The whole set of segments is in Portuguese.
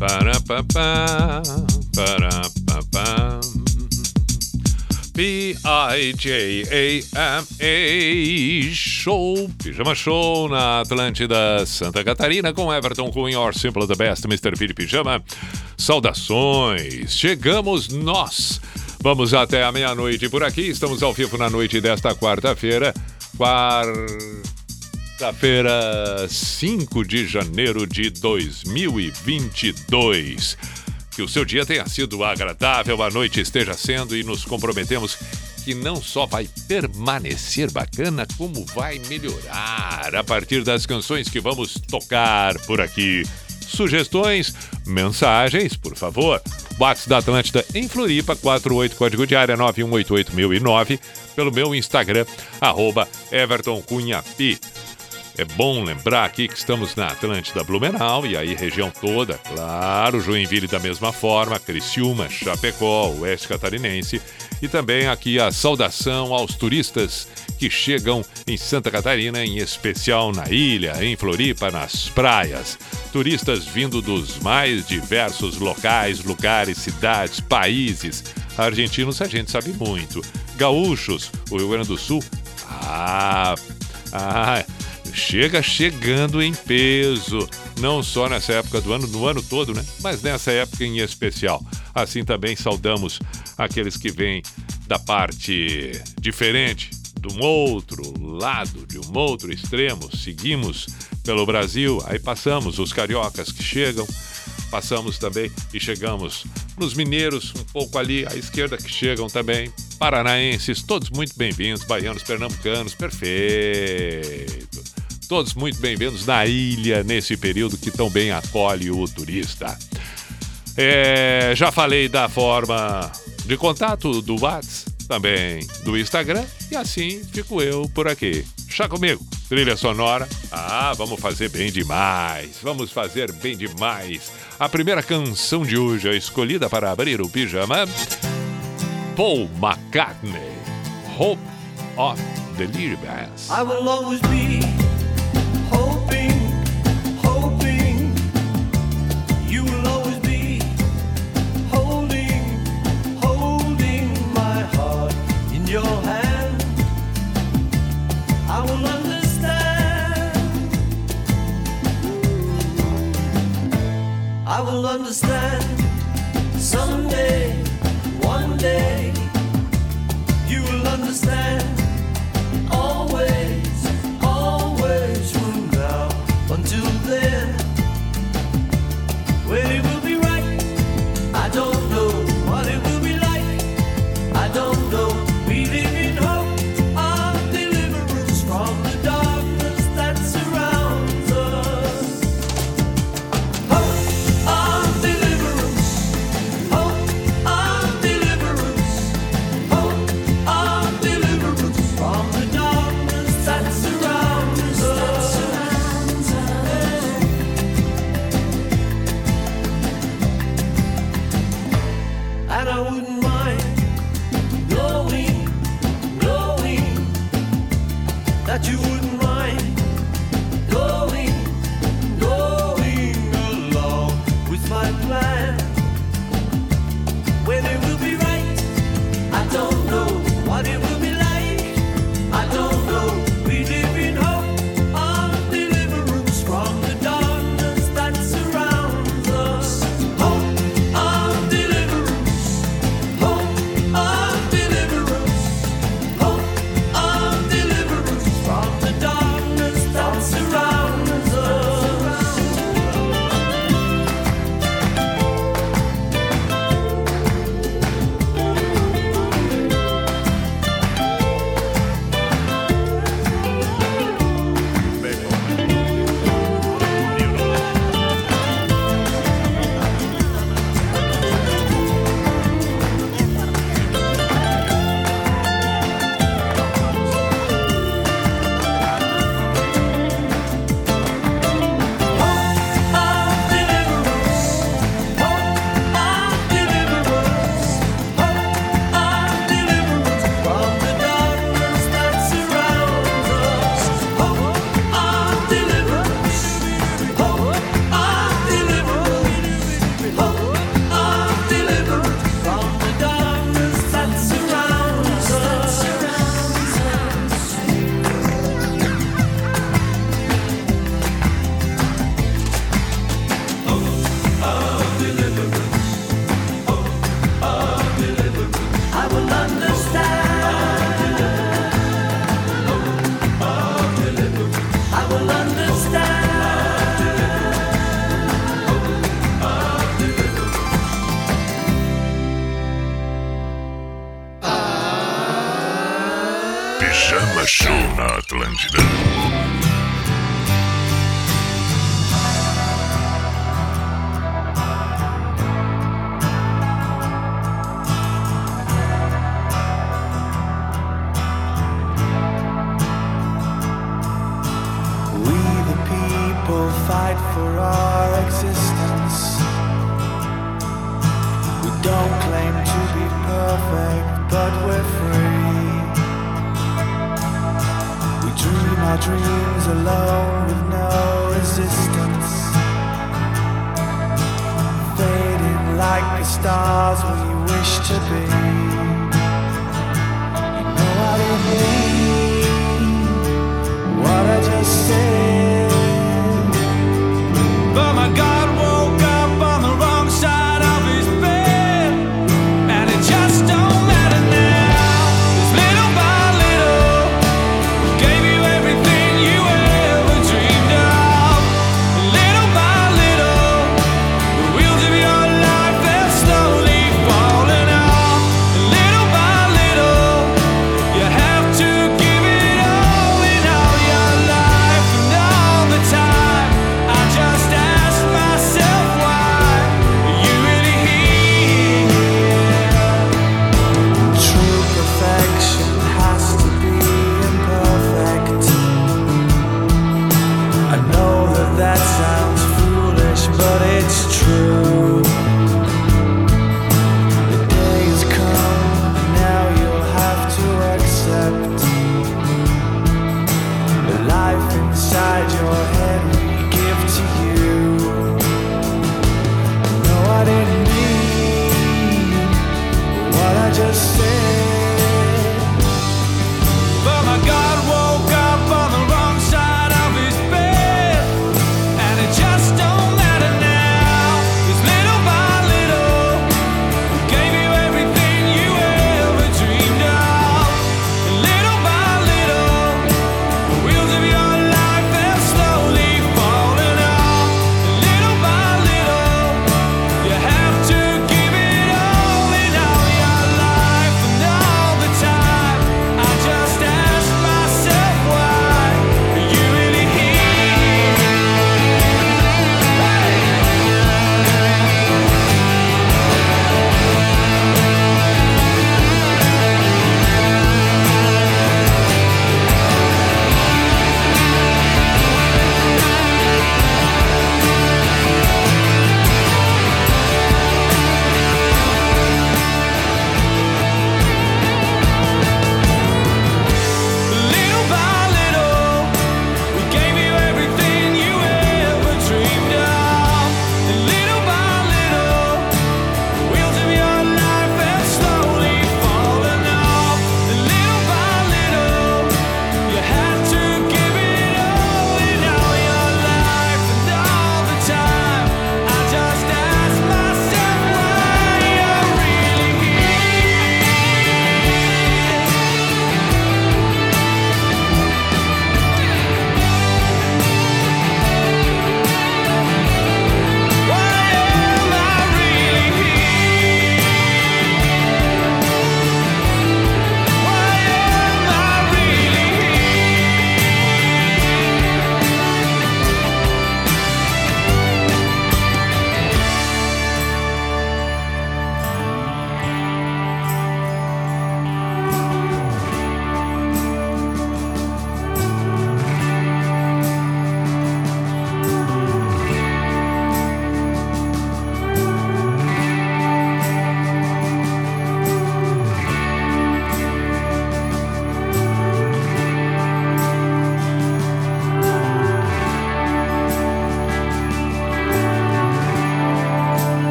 Parapapá, parapapá. P-I-J-A-M-A Show, Pijama Show na Atlântida Santa Catarina com Everton Cunha, Or Simple the Best, Mr. Billy Pijama. Saudações, chegamos nós. Vamos até a meia-noite por aqui. Estamos ao vivo na noite desta quarta-feira. Quarta-feira, 5 de janeiro de 2022. Que o seu dia tenha sido agradável, a noite esteja sendo e nos comprometemos que não só vai permanecer bacana, como vai melhorar a partir das canções que vamos tocar por aqui. Sugestões, mensagens, por favor. WhatsApp da Atlântida em Floripa, 48 código de área 9188009, pelo meu Instagram, arroba Everton Cunha. É bom lembrar aqui que estamos na Atlântida Blumenau e aí região toda, claro, Joinville da mesma forma, Criciúma, Chapecó, Oeste Catarinense e também aqui a saudação aos turistas que chegam em Santa Catarina, em especial na ilha, em Floripa, nas praias. Turistas vindo dos mais diversos locais, lugares, cidades, países. Argentinos a gente sabe muito. Gaúchos, o Rio Grande do Sul, ah, ah, chega chegando em peso, não só nessa época do ano, no ano todo, né? Mas nessa época em especial. Assim também saudamos aqueles que vêm da parte diferente, de um outro lado, de um outro extremo. Seguimos pelo Brasil, aí passamos os cariocas que chegam, passamos também e chegamos nos mineiros, um pouco ali à esquerda que chegam também, paranaenses, todos muito bem-vindos, baianos, pernambucanos, perfeito. Todos muito bem-vindos na ilha nesse período que tão bem acolhe o turista. É, já falei da forma de contato do WhatsApp, também do Instagram, e assim fico eu por aqui. Chá comigo, trilha sonora. Ah, vamos fazer bem demais, vamos fazer bem demais. A primeira canção de hoje é escolhida para abrir o pijama. Paul McCartney, Hope of the Little Bass. I will always be your hand. I will understand. I will understand someday, one day. You will understand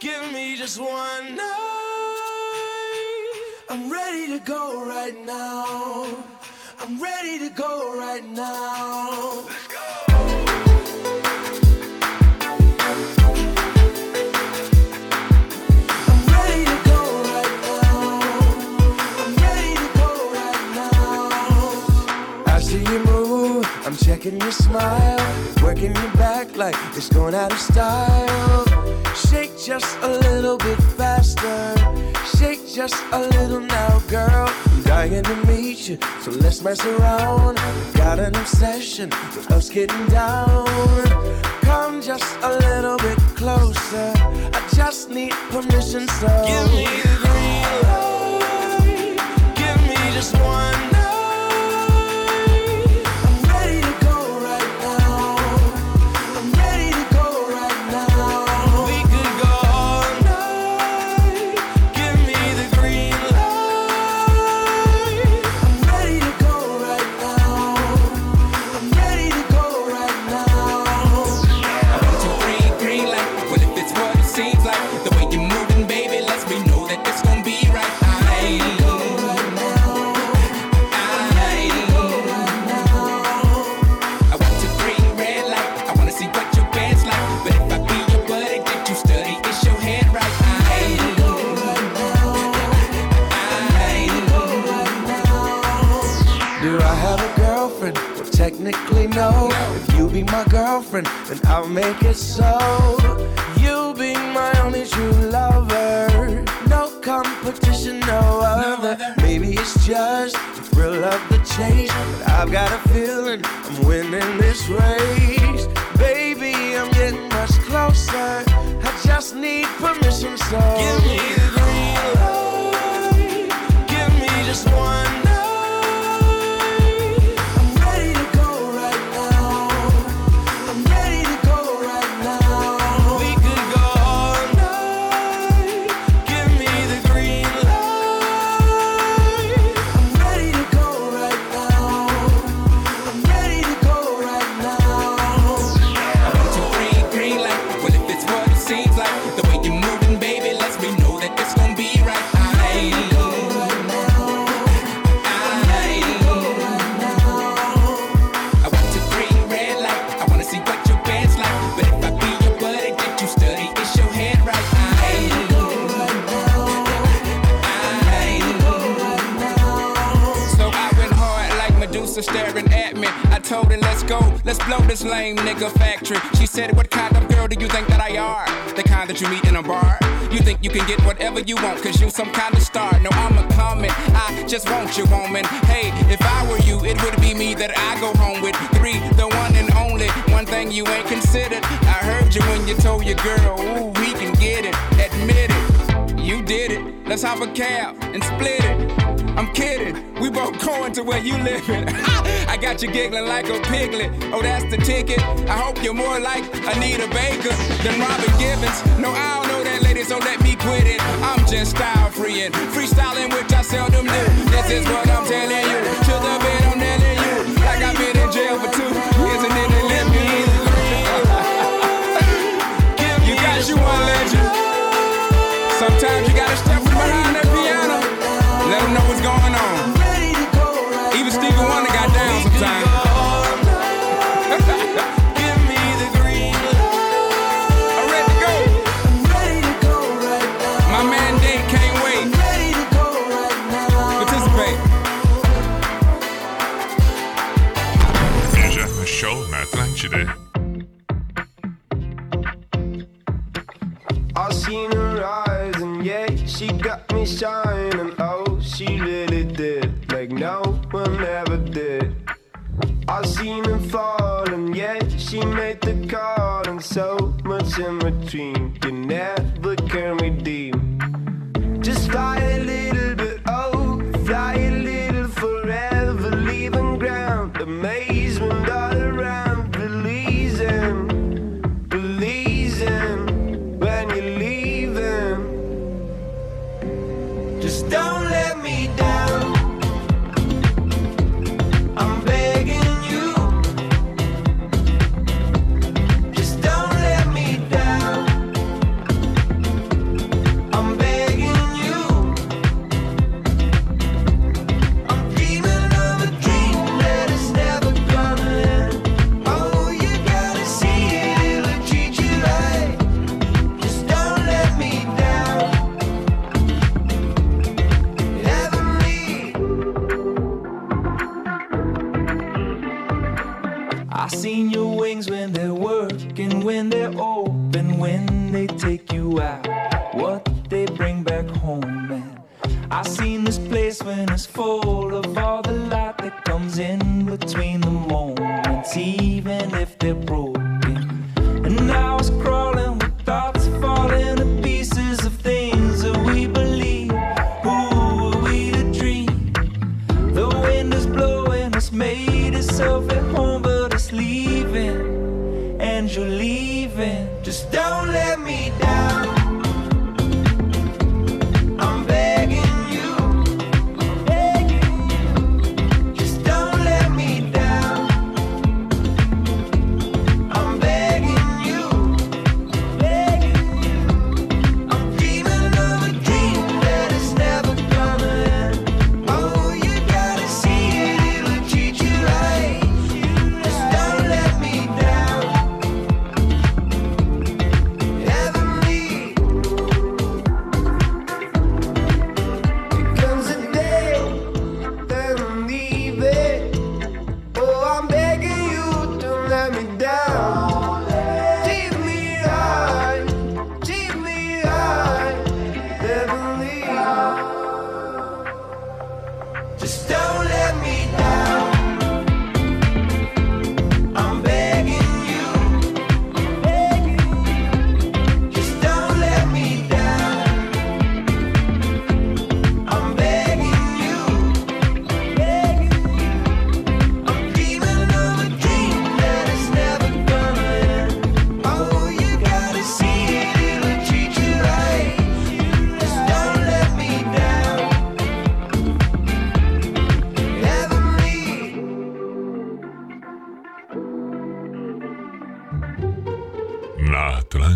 Give me just one night. I'm ready to go right now. I'm ready to go right now. Making your smile, working your back like it's going out of style. Shake just a little bit faster, shake just a little now, girl. I'm dying to meet you, so let's mess around. Got an obsession with us getting down. Come just a little bit closer. I just need permission, so give me the green light. Give me just one then I'll make it so. You'll be my only true lover. No competition, no other. Maybe it's just the thrill of the chase. But I've got a feeling I'm winning this race. Baby, I'm getting much closer. I just need permission, so give me blow this lame nigga factory. She said, What kind of girl do you think that I are? The kind that you meet in a bar? You think you can get whatever you want, cause you some kind of star. No, I'm a comet, I just want you, woman. Hey, if I were you, it would be me that I go home with. Three, the one and only. One thing you ain't considered. I heard you when you told your girl, Ooh, we can get it. Admit it. You did it. Let's hop a cab and split it. I'm kidding. We both going to where you living. I got you giggling like a piglet. Oh, that's the ticket. I hope you're more like Anita Baker than Robin Givens. No, I don't know that lady, so let me quit it. I'm just style free and freestyling, which I seldom do. This is what I'm telling you. To the bed, I'm telling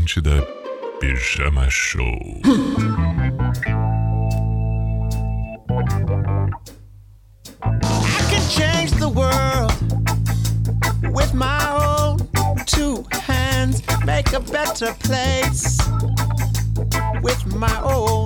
kończy Show. I can change the world with my own two hands, make a better place with my own.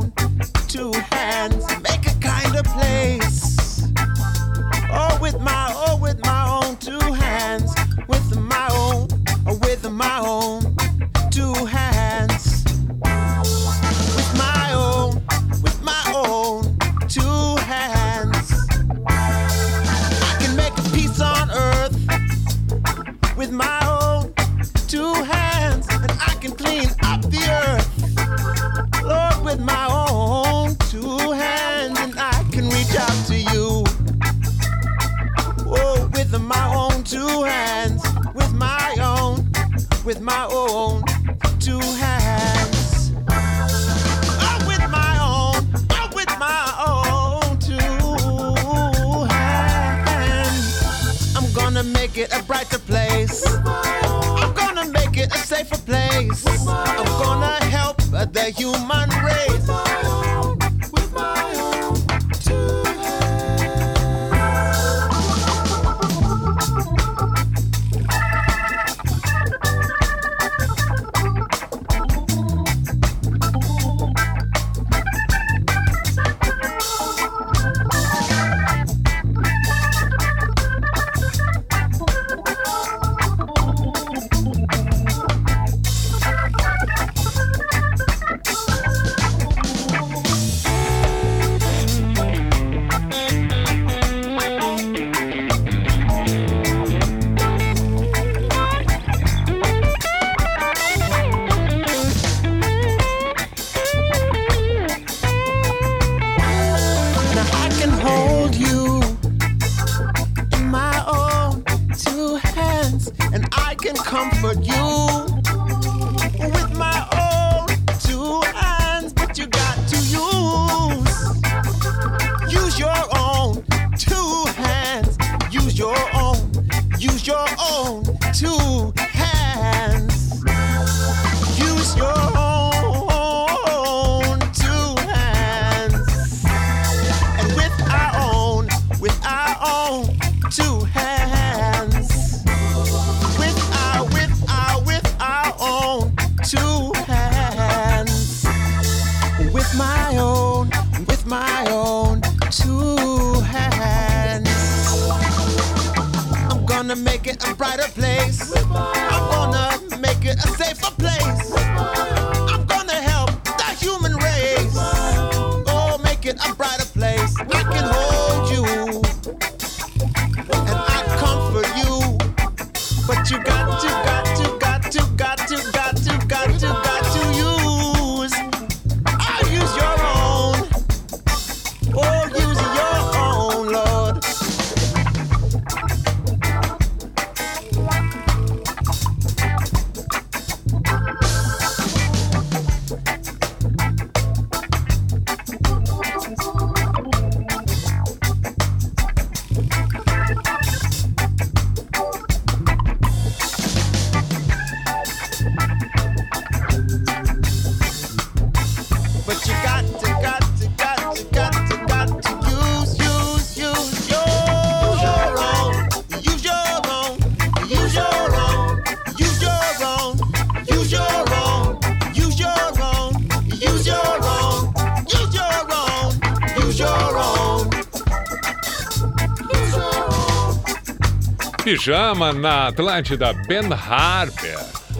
Pijama na Atlântida, Ben Harper.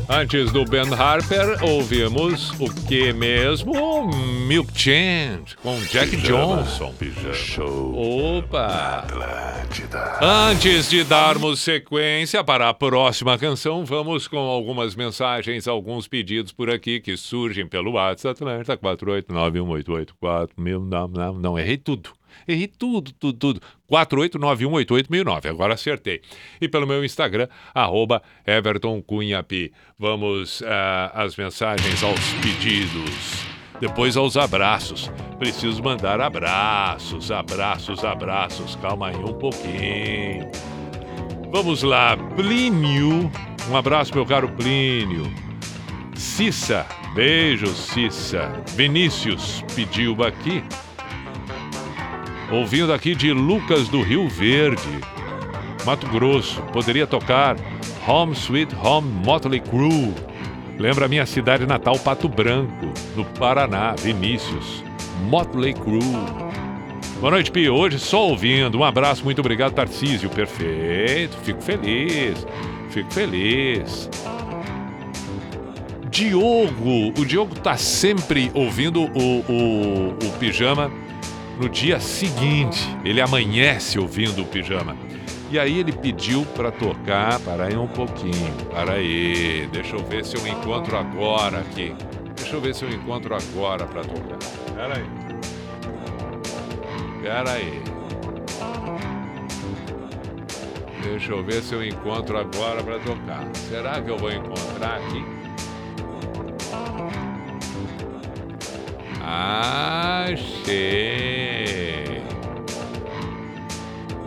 Antes do Ben Harper, ouvimos o que mesmo? Milk Change, com Jack Johnson. Pijama Show. Opa! Atlântida. Antes de darmos sequência para a próxima canção, vamos com algumas mensagens, alguns pedidos por aqui que surgem pelo WhatsApp Atlanta 4891884 mil. Não, não, não, errei tudo. Errei tudo, tudo, tudo. 489188009, agora acertei. E pelo meu Instagram, arroba Everton Cunha Pi. Vamos ah, às mensagens, aos pedidos. Depois aos abraços. Preciso mandar abraços, abraços, abraços. Calma aí um pouquinho. Vamos lá, Plínio. Um abraço, meu caro Plínio. Cissa, beijo, Cissa. Vinícius pediu aqui. Ouvindo aqui de Lucas do Rio Verde, Mato Grosso. Poderia tocar Home Sweet Home Motley Crue. Lembra minha cidade natal, Pato Branco, no Paraná, Vinícius. Motley Crue. Boa noite, Pio. Hoje só ouvindo. Um abraço, muito obrigado, Tarcísio. Perfeito, fico feliz. Fico feliz. Diogo, o Diogo tá sempre ouvindo o, o, o pijama no dia seguinte. Ele amanhece ouvindo o pijama. E aí ele pediu para tocar. Para aí um pouquinho. Para aí. Deixa eu ver se eu encontro agora aqui. Deixa eu ver se eu encontro agora para tocar. Pera aí. Pera aí. Deixa eu ver se eu encontro agora para tocar. Será que eu vou encontrar aqui? Achei.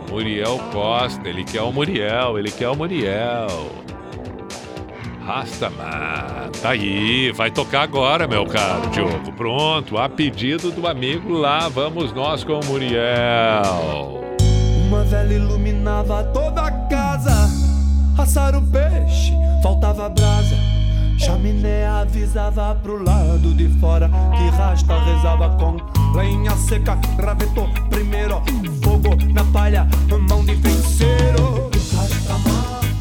Muriel Costa, ele quer o Muriel, ele quer o Muriel. Rastaman, tá aí, vai tocar agora, meu caro Diogo. Pronto, a pedido do amigo lá, vamos nós com o Muriel. Uma vela iluminava toda a casa. Assar o peixe, faltava brasa. Chaminé avisava pro lado de fora que rasta rezava com lenha seca. Gravetou primeiro, fogo na palha, mão de feiticeiro. Rastamar, oh,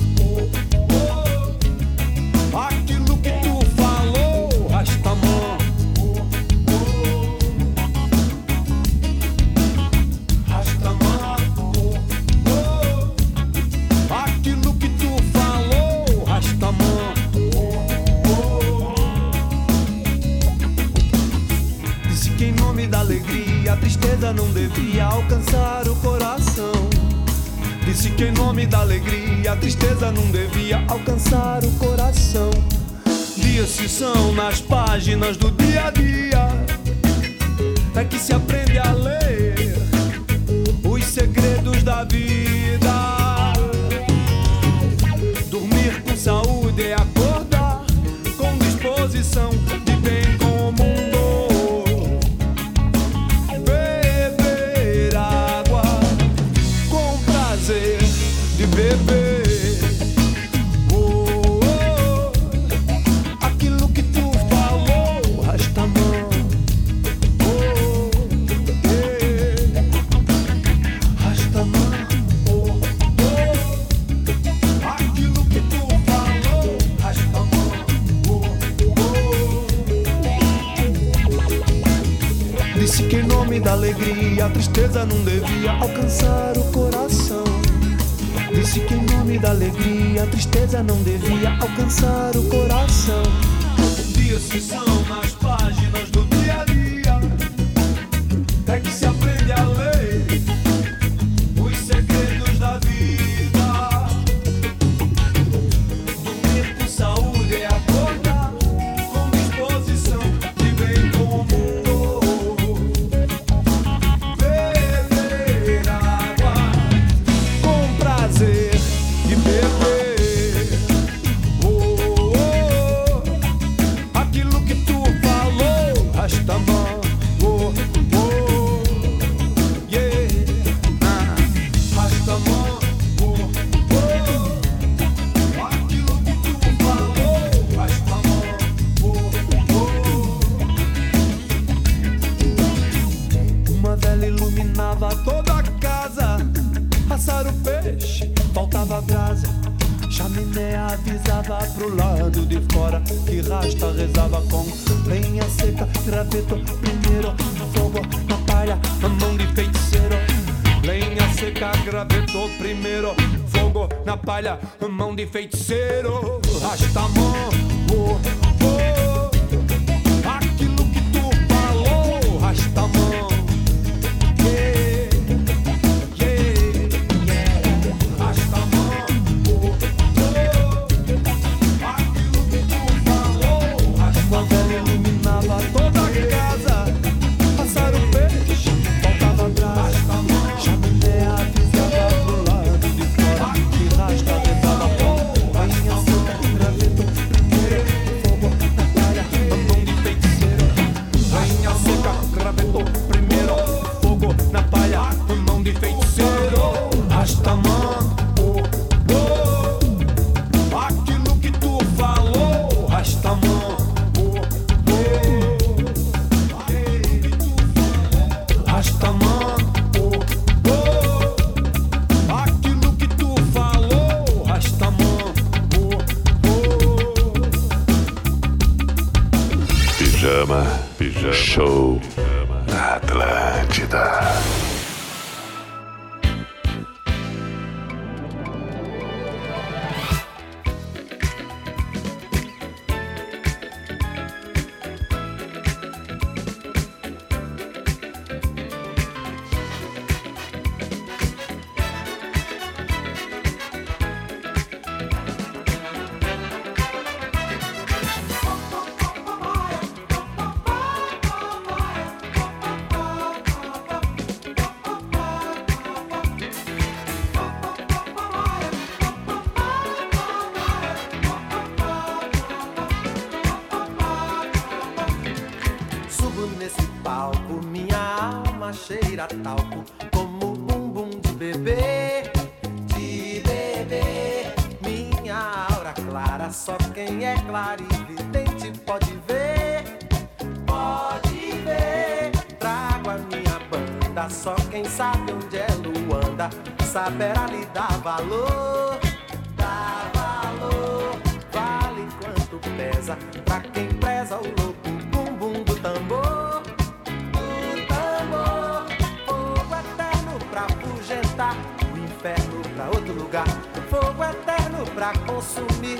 a tristeza não devia alcançar o coração. Disse que em nome da alegria a tristeza não devia alcançar o coração. Dias se são nas páginas do dia a dia. É que se aprende a ler os segredos da vida. Só quem sabe onde é Luanda saberá lhe dar valor. Dá valor, vale quanto pesa pra quem preza o louco bumbum do tambor. Do tambor, fogo eterno pra fugentar o inferno pra outro lugar. Fogo eterno pra consumir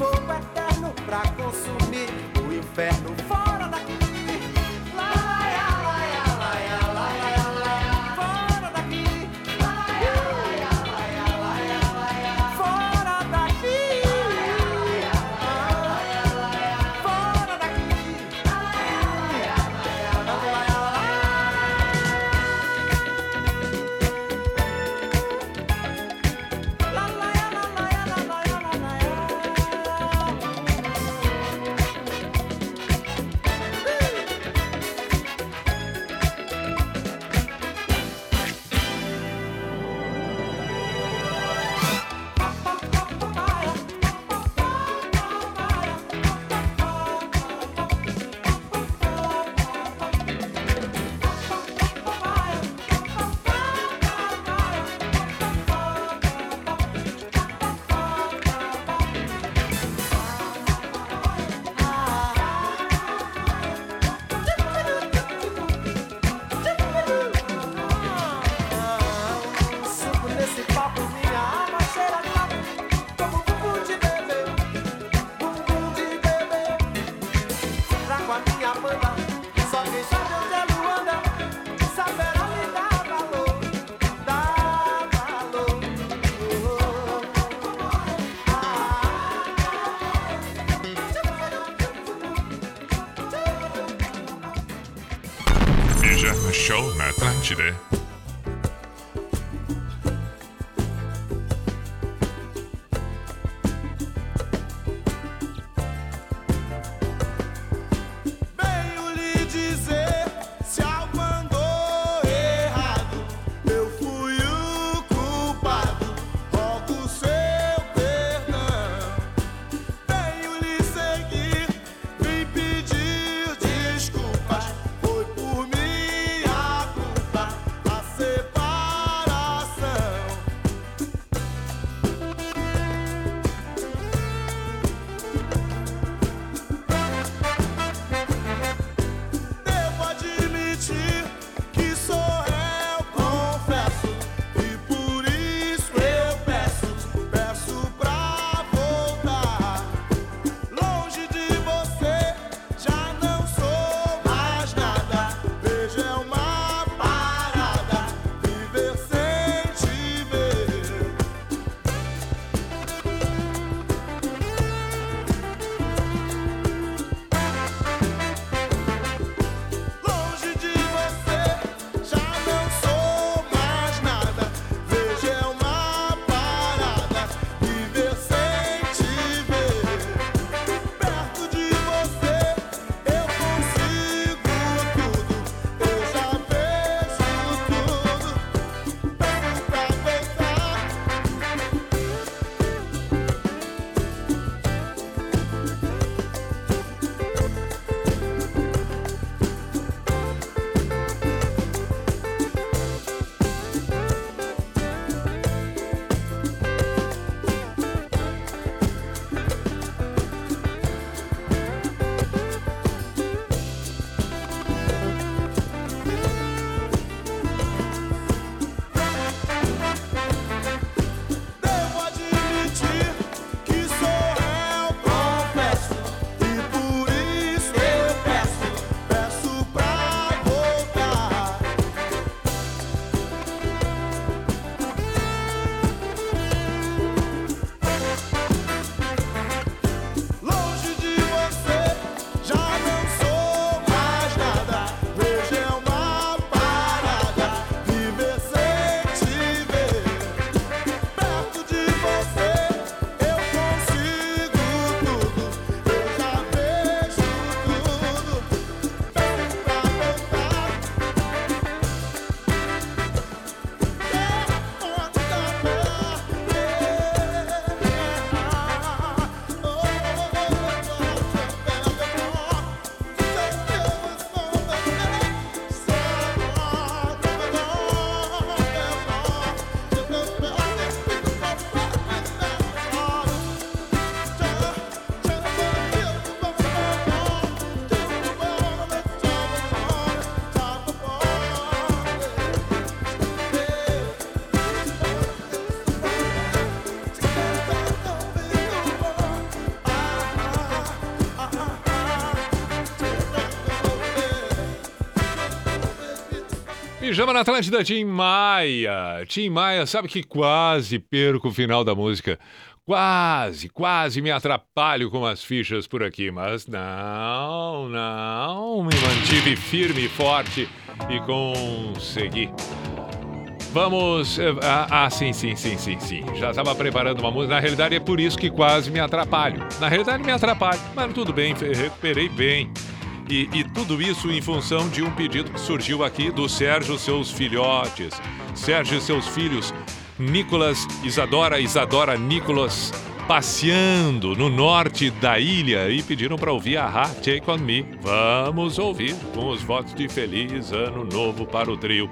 fogo eterno pra consumir o inferno. Fogo Pijama na Atlântida, Tim Maia. Tim Maia, sabe que quase perco o final da música. Quase, quase me atrapalho com as fichas por aqui, mas não, não, me mantive firme forte e consegui. Vamos. eh, Ah, ah, sim, sim, sim, sim, sim. Já estava preparando uma música. Na realidade, é por isso que quase me atrapalho. Na realidade, me atrapalho, mas tudo bem, recuperei bem. E, e tudo isso em função de um pedido que surgiu aqui do Sérgio seus filhotes. Sérgio e seus filhos, Nicolas, Isadora, Isadora, Nicolas, passeando no norte da ilha e pediram para ouvir a Ha Take On Me. Vamos ouvir com os votos de feliz ano novo para o trio.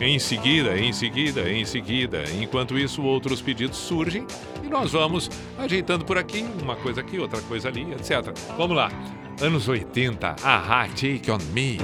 Em seguida, em seguida, em seguida. Enquanto isso, outros pedidos surgem e nós vamos ajeitando por aqui, uma coisa aqui, outra coisa ali, etc. Vamos lá. Anos 80, Aha, Take On Me.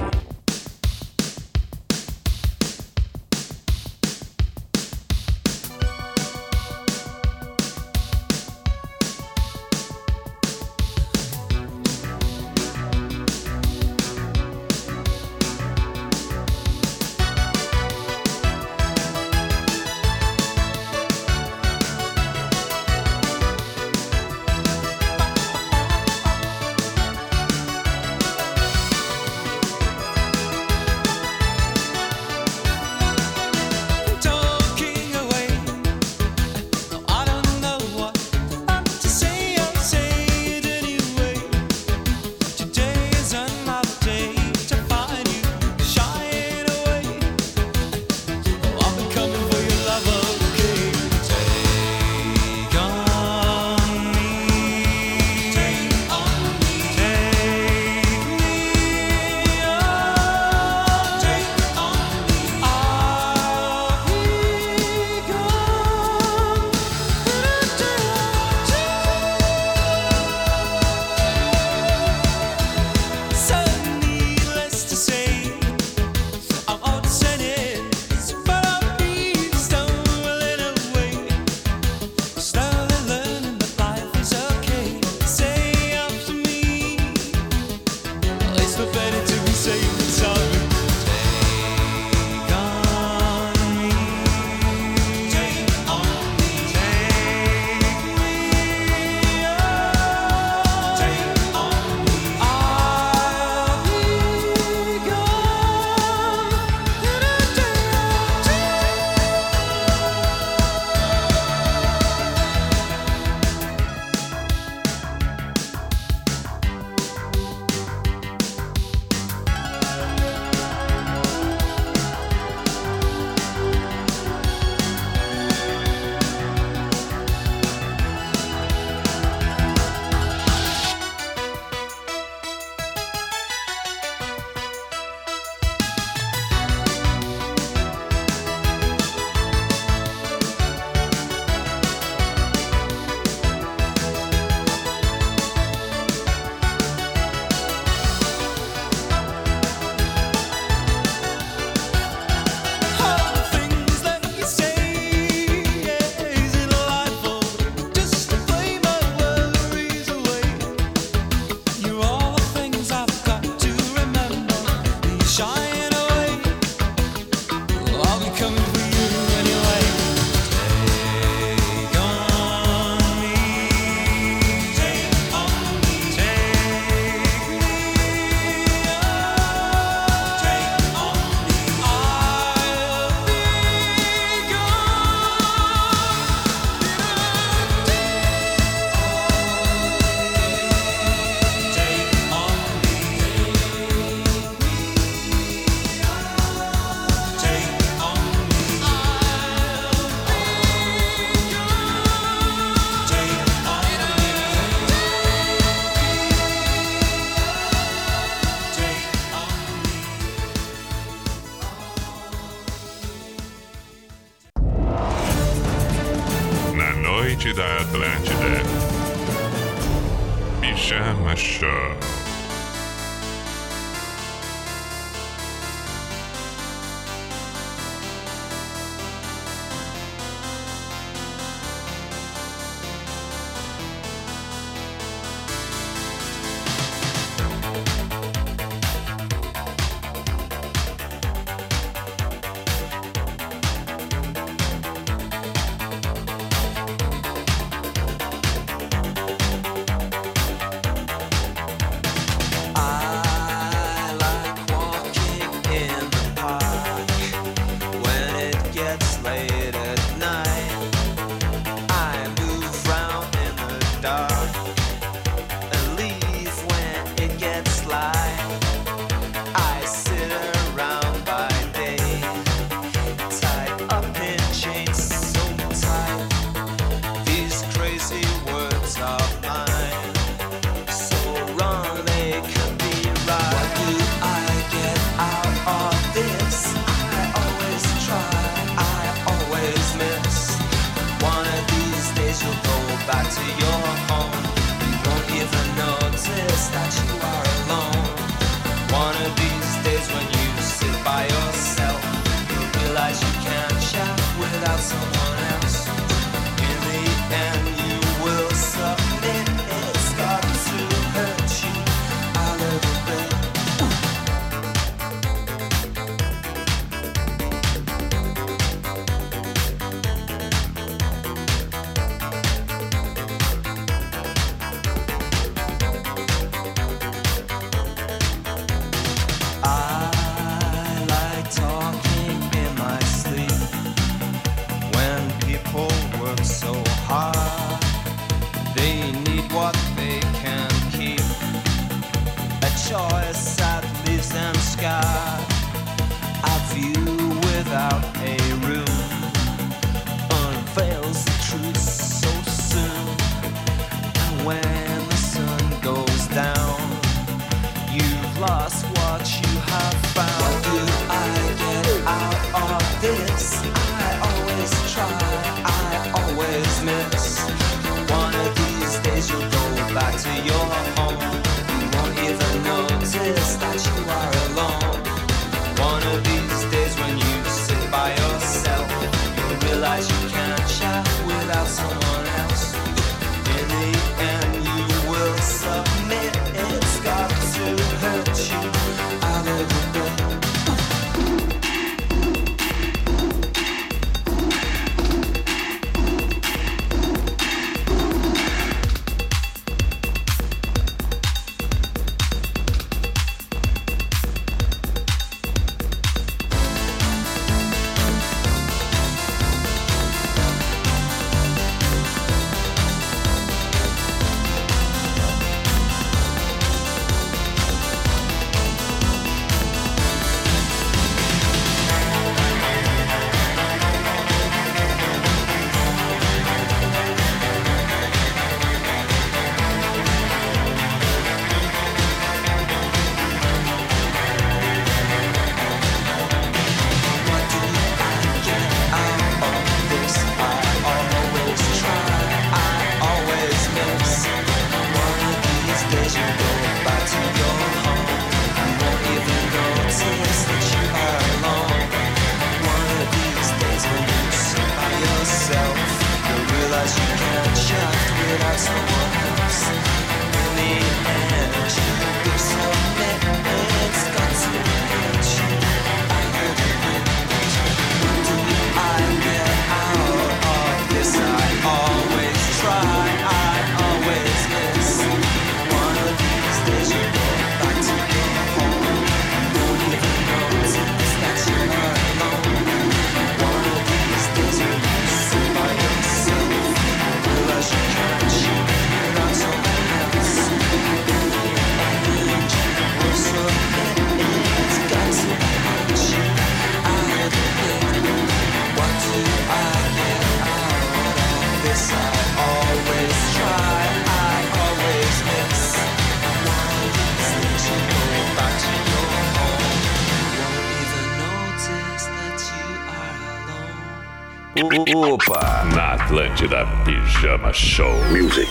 Opa! Na Atlântida Pijama Show. Music.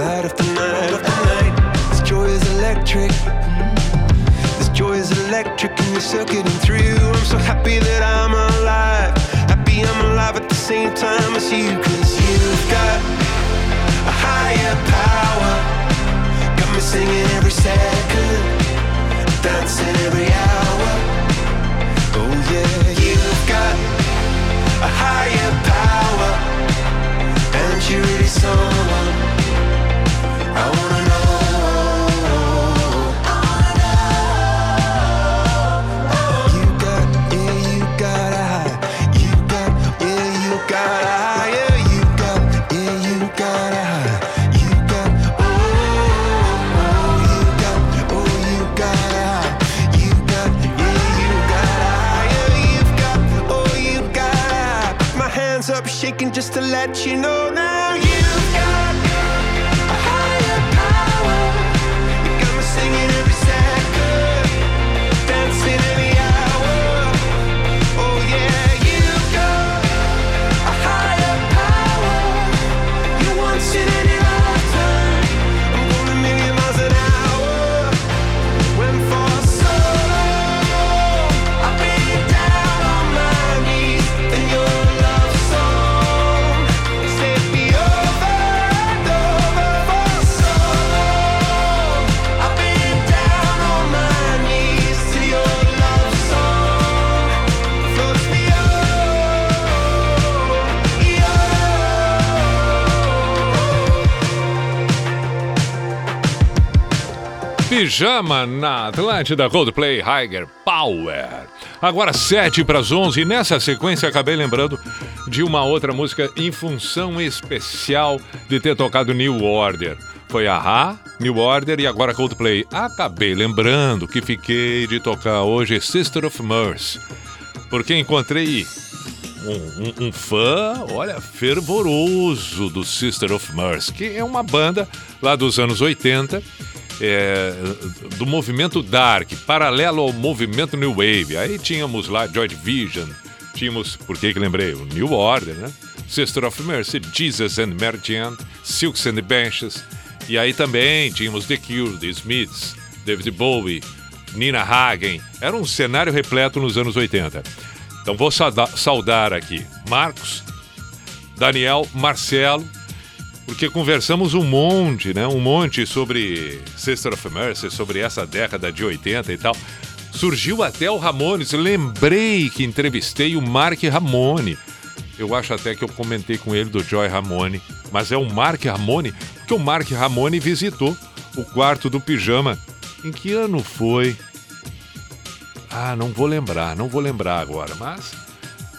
Night after night after night. This joy is electric. Mm. This joy is electric, and you're circuiting through. I'm so happy that I'm alive. Happy I'm alive at the same time as you, cause you've got a higher power. Got me singing every second, dancing every hour. Oh yeah, you've got a higher power, and you really someone just to let you know now. You've got a higher power. You got me singing every Pijama na Atlântida Coldplay Higher Power. Agora 7 para as 11 e nessa sequência acabei lembrando de uma outra música em função especial de ter tocado New Order. Foi a Ha, New Order e agora Coldplay. Acabei lembrando que fiquei de tocar hoje Sister of Mercy, porque encontrei um, um- um fã, olha, fervoroso do Sister of Mercy, que é uma banda lá dos anos 80, é, do movimento Dark, paralelo ao movimento New Wave. Aí tínhamos lá Joy Division, tínhamos, por que que lembrei? O New Order, né? Sister of Mercy, Jesus and Mary Jane, Silks and Benches, e aí também tínhamos The Cure, The Smiths, David Bowie, Nina Hagen. Era um cenário repleto nos anos 80. Então vou sauda- saudar aqui Marcos, Daniel, Marcelo, porque conversamos um monte, né? Um monte sobre Sister of Mercy, sobre essa década de 80 e tal. Surgiu até o Ramones. Lembrei que entrevistei o Mark Ramone. Eu acho até que eu comentei com ele do Joy Ramone, mas é o Mark Ramone, porque o Mark Ramone visitou o quarto do pijama. Em que ano foi? Ah, não vou lembrar, não vou lembrar agora, mas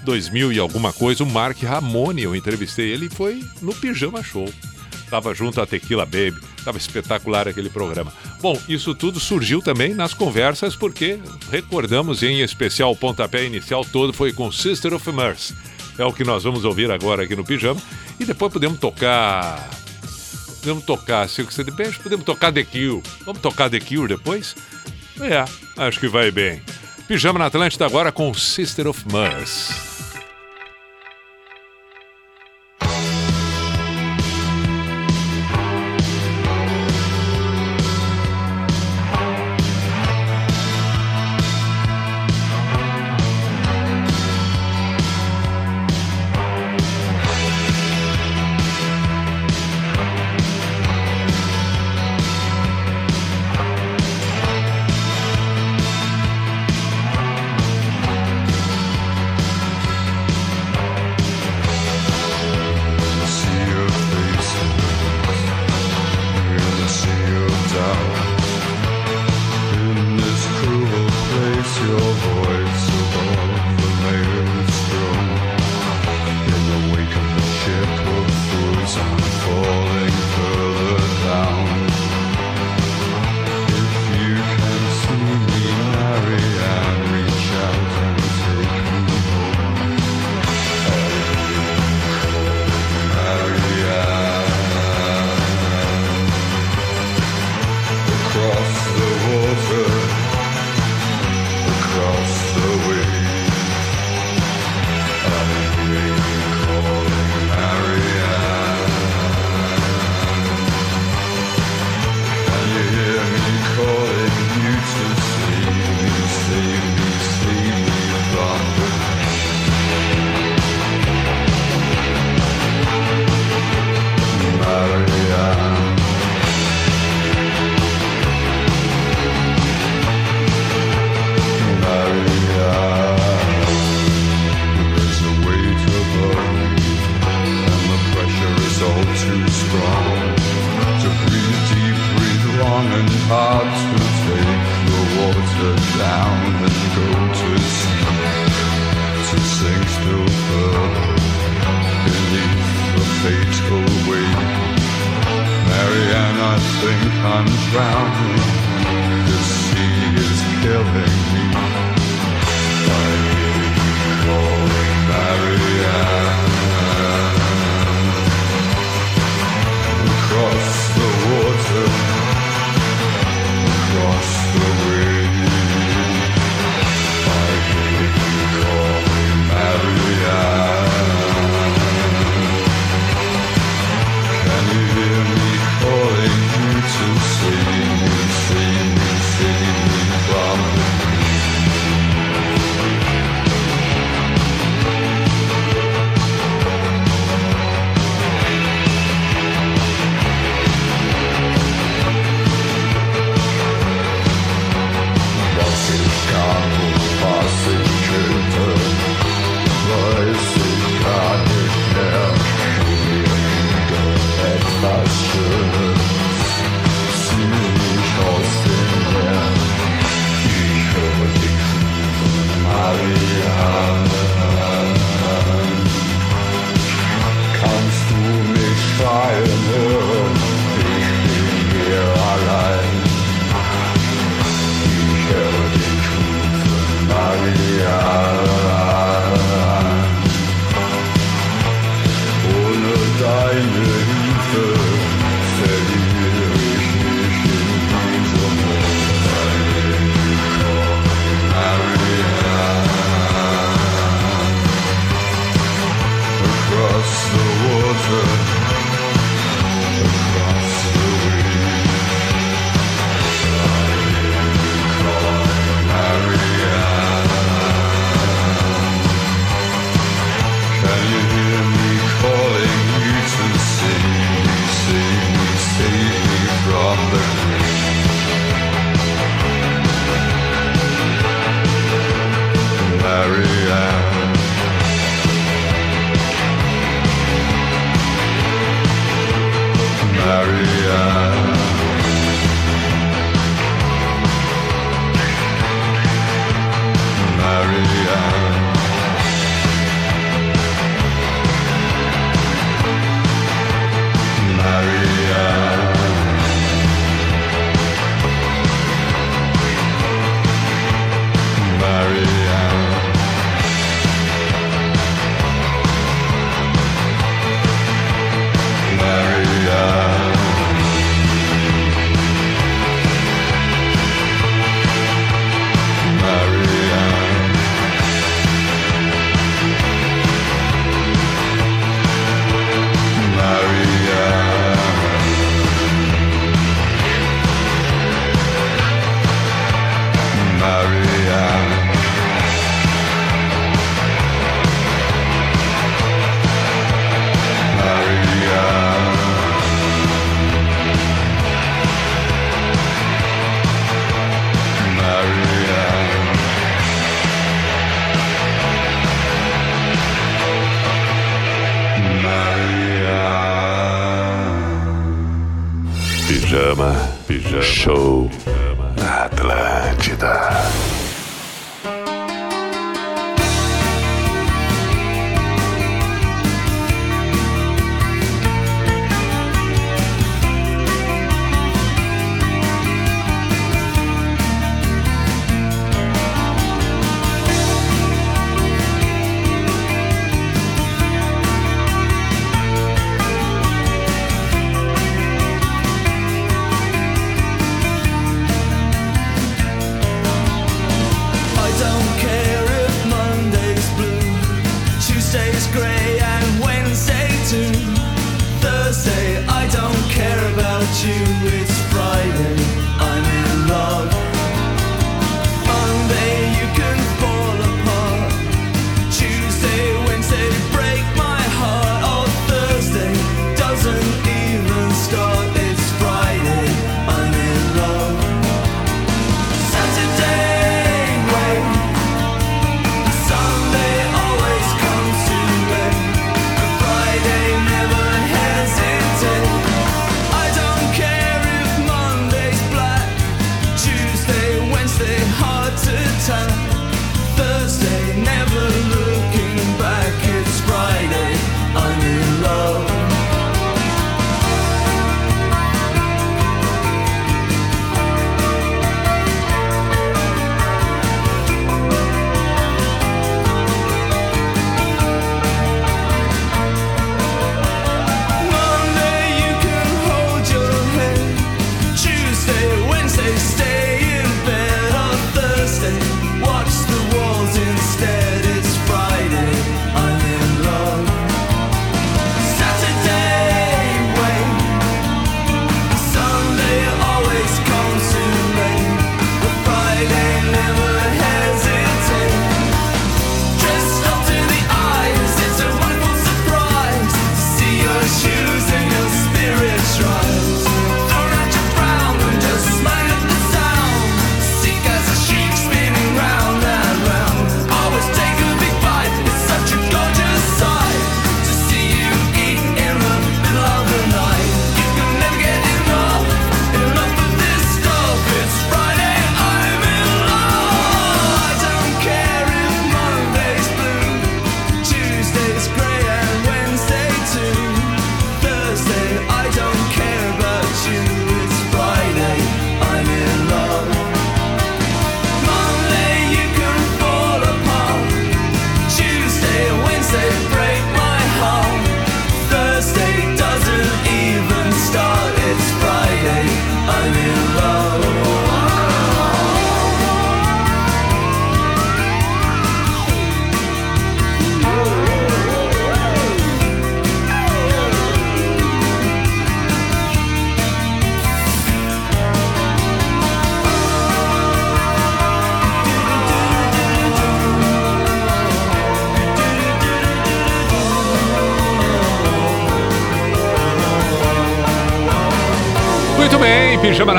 2000 e alguma coisa, o Mark Ramone, eu entrevistei ele e foi no Pijama Show. Tava junto a Tequila Baby, tava espetacular aquele programa. Bom, isso tudo surgiu também nas conversas, porque recordamos em especial o pontapé inicial todo foi com Sister of Mercy. É o que nós vamos ouvir agora aqui no Pijama. E depois podemos tocar. Podemos tocar Silk City Band, podemos tocar The Cure. Vamos tocar The Cure depois? É, acho que vai bem. Pijama na Atlântida agora com Sister of Mercy.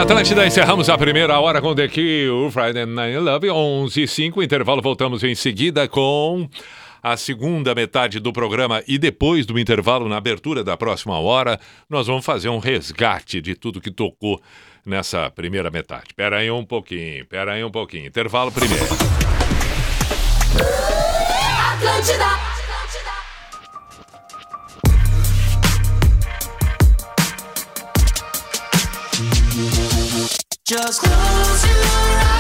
Atlântida, encerramos a primeira hora com The Kill, Friday Night Love, 11 h intervalo, voltamos em seguida com a segunda metade do programa e depois do intervalo, na abertura da próxima hora, nós vamos fazer um resgate de tudo que tocou nessa primeira metade. Pera aí um pouquinho, pera aí um pouquinho. Intervalo primeiro. Atlântida. Just close your eyes.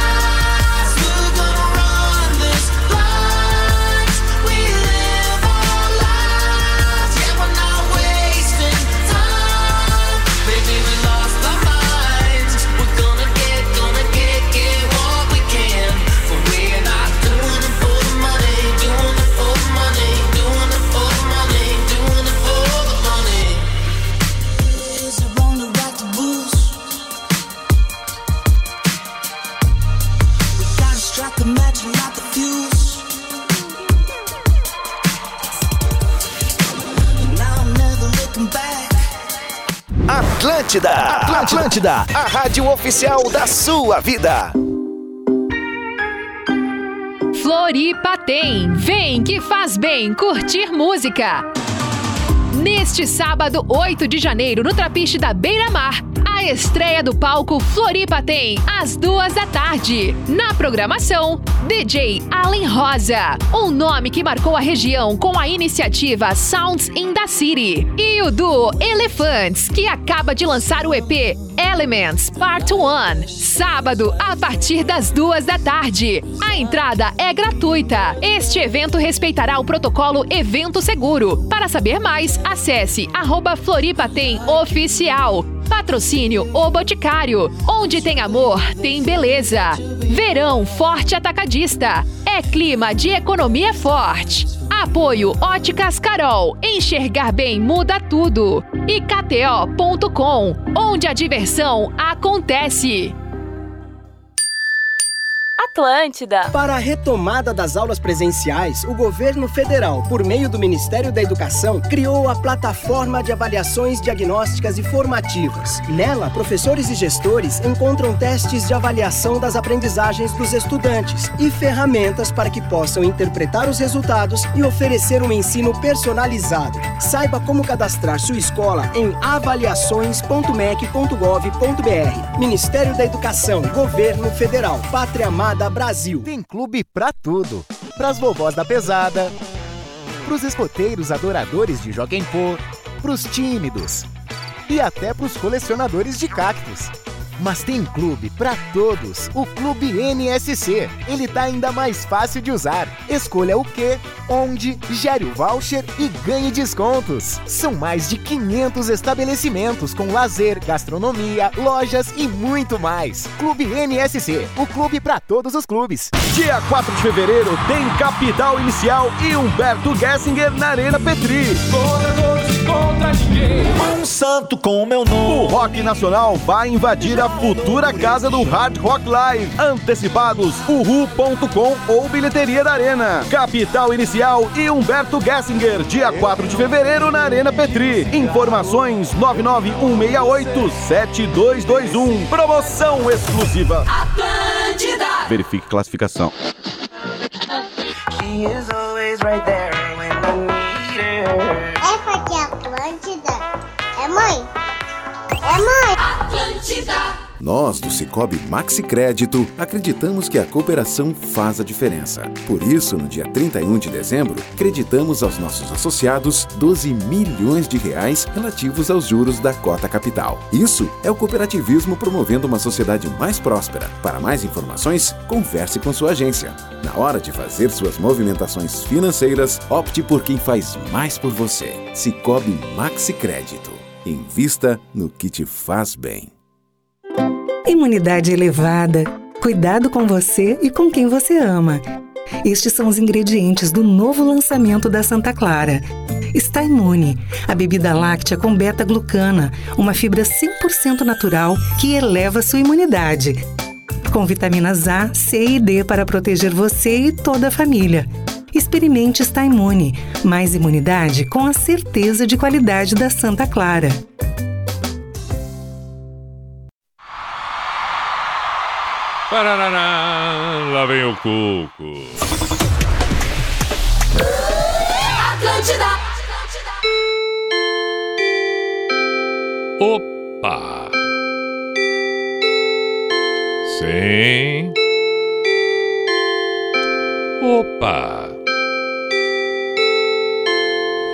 Atlântida, Atlântida, a rádio oficial da sua vida. Floripa tem, vem que faz bem curtir música. Neste sábado, 8 de janeiro, no Trapiche da Beira Mar, a estreia do palco Floripa tem às duas da tarde. Na programação, DJ Allen Rosa, um nome que marcou a região com a iniciativa Sounds in the City. E o duo Elefantes, que acaba de lançar o EP Elements Part 1, sábado a partir das duas da tarde. A entrada é gratuita. Este evento respeitará o protocolo Evento Seguro. Para saber mais, acesse arroba Floripa Tem Oficial. Patrocínio O Boticário. Onde tem amor, tem beleza. Verão Forte Atacadista. É clima de economia forte. Apoio Óticas Carol. Enxergar bem muda tudo. E KTO.com, onde a diversão acontece. Atlântida. Para a retomada das aulas presenciais, o governo federal, por meio do Ministério da Educação, criou a plataforma de avaliações diagnósticas e formativas. Nela, professores e gestores encontram testes de avaliação das aprendizagens dos estudantes e ferramentas para que possam interpretar os resultados e oferecer um ensino personalizado. Saiba como cadastrar sua escola em avaliações.mec.gov.br. Ministério da Educação, Governo Federal, Pátria Amada Brasil. Tem clube pra tudo. Pras vovós da pesada, pros escoteiros adoradores de Joguem Pô, pros tímidos e até pros colecionadores de cactos. Mas tem clube pra todos, o Clube NSC. Ele tá ainda mais fácil de usar. Escolha o que, onde, gere o voucher e ganhe descontos. São mais de 500 estabelecimentos com lazer, gastronomia, lojas e muito mais. Clube NSC, o clube pra todos os clubes. Dia 4 de fevereiro tem Capital Inicial e Humberto Gessinger na Arena Petri. Um santo com meu nome. O rock nacional vai invadir a futura casa do Hard Rock Live. Antecipados, uhu.com ou bilheteria da Arena. Capital Inicial e Humberto Gessinger, dia 4 de fevereiro na Arena Petri. Informações 991687221. Promoção exclusiva. Atlântida. Verifique classificação. She is always right there mãe? É mãe? Atlântida. Nós, do Cicobi Maxi Crédito, acreditamos que a cooperação faz a diferença. Por isso, no dia 31 de dezembro, creditamos aos nossos associados 12 milhões de reais relativos aos juros da cota capital. Isso é o cooperativismo promovendo uma sociedade mais próspera. Para mais informações, converse com sua agência. Na hora de fazer suas movimentações financeiras, opte por quem faz mais por você. Cicobi Maxi Crédito. Invista no que te faz bem. Imunidade elevada, cuidado com você e com quem você ama. Estes são os ingredientes do novo lançamento da Santa Clara. Está imune, a bebida láctea com beta-glucana, uma fibra 100% natural que eleva sua imunidade. Com vitaminas A, C e D para proteger você e toda a família. Experimente Está Imune, mais imunidade com a certeza de qualidade da Santa Clara. Pararará, lá vem o cuco. Atlântida. Opa! Sim. Opa!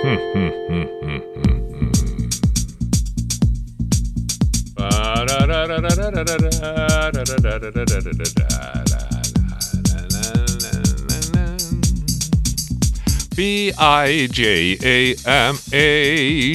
Hmm, hmm, hmm, hmm, hmm, hmm. P-I-J-A-M-A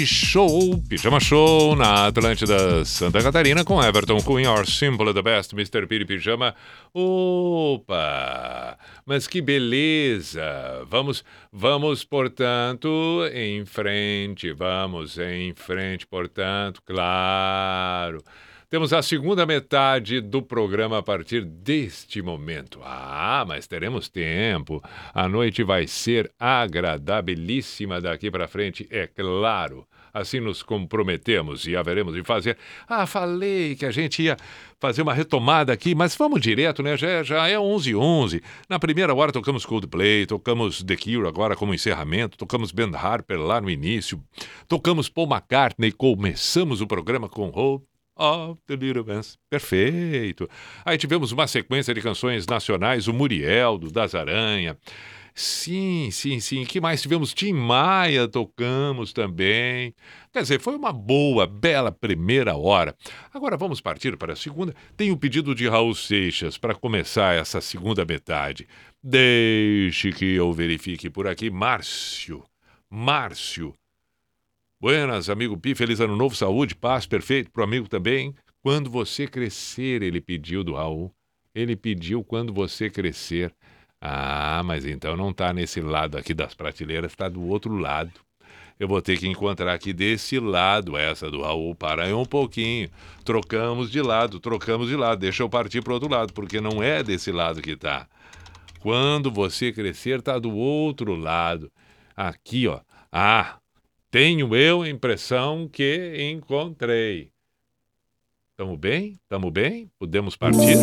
Show, Pijama Show na Atlântida Santa Catarina com Everton Cunha, Our Simple the Best, Mr. Piri Pijama. Opa! Mas que beleza! Vamos, vamos, portanto, em frente, vamos em frente, portanto, claro. Temos a segunda metade do programa a partir deste momento. Ah, mas teremos tempo. A noite vai ser agradabilíssima daqui para frente, é claro. Assim nos comprometemos e haveremos de fazer. Ah, falei que a gente ia fazer uma retomada aqui, mas vamos direto, né? Já, já é 11 11 Na primeira hora tocamos Coldplay, tocamos The Cure agora como encerramento, tocamos Ben Harper lá no início, tocamos Paul McCartney, começamos o programa com Hope of the Little Ones. Perfeito. Aí tivemos uma sequência de canções nacionais, o Muriel, do Das Aranha. Sim, sim, sim. que mais tivemos? Tim Maia tocamos também. Quer dizer, foi uma boa, bela primeira hora. Agora vamos partir para a segunda. Tem o pedido de Raul Seixas para começar essa segunda metade. Deixe que eu verifique por aqui. Márcio. Márcio. Buenas, amigo Pi. Feliz ano novo, saúde, paz, perfeito. Pro amigo também. Quando você crescer, ele pediu do Raul. Ele pediu quando você crescer. Ah, mas então não tá nesse lado aqui das prateleiras, tá do outro lado. Eu vou ter que encontrar aqui desse lado essa do Raul. Para aí um pouquinho. Trocamos de lado, trocamos de lado. Deixa eu partir pro outro lado, porque não é desse lado que tá. Quando você crescer, tá do outro lado. Aqui, ó. Ah, tenho eu a impressão que encontrei. Tamo bem? Tamo bem? Podemos partir?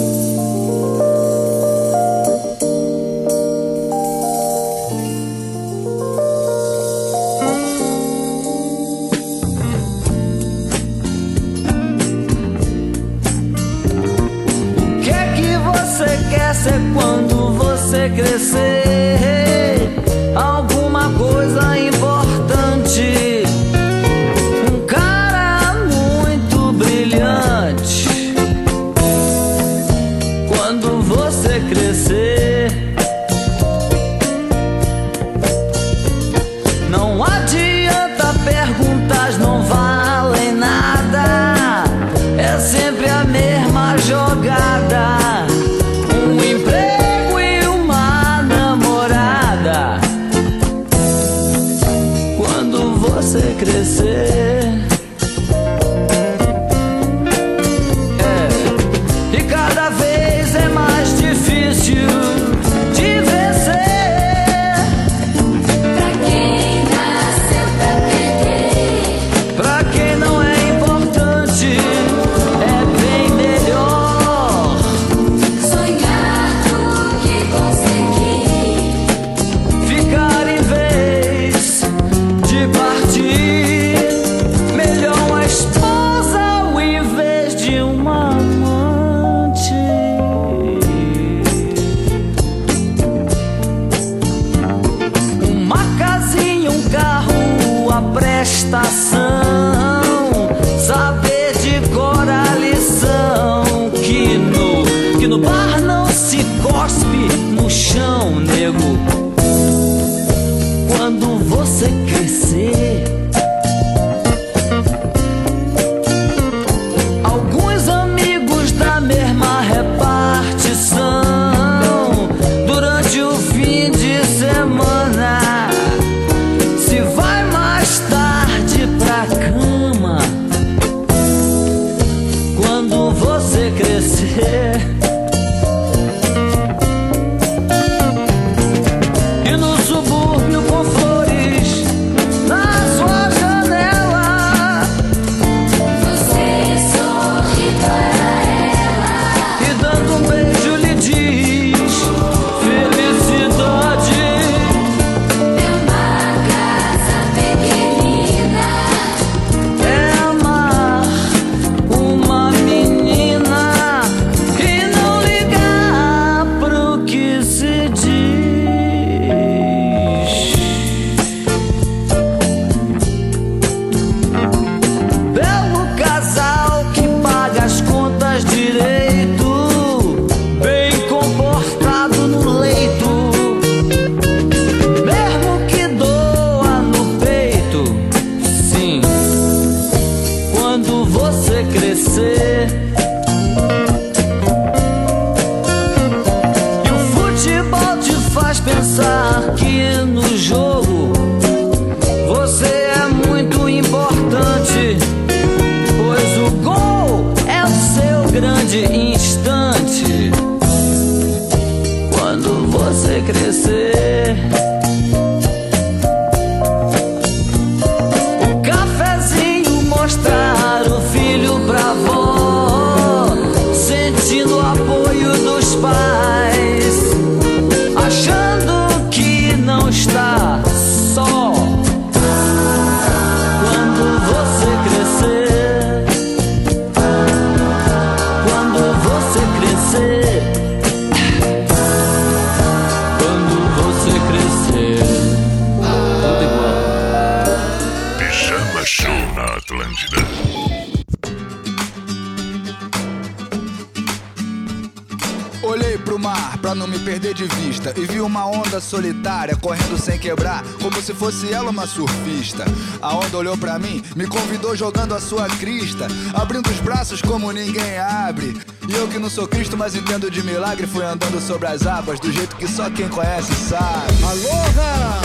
Surfista. A onda olhou pra mim, me convidou jogando a sua crista, abrindo os braços como ninguém abre. E eu que não sou Cristo, mas entendo de milagre, fui andando sobre as águas do jeito que só quem conhece sabe. Aloha!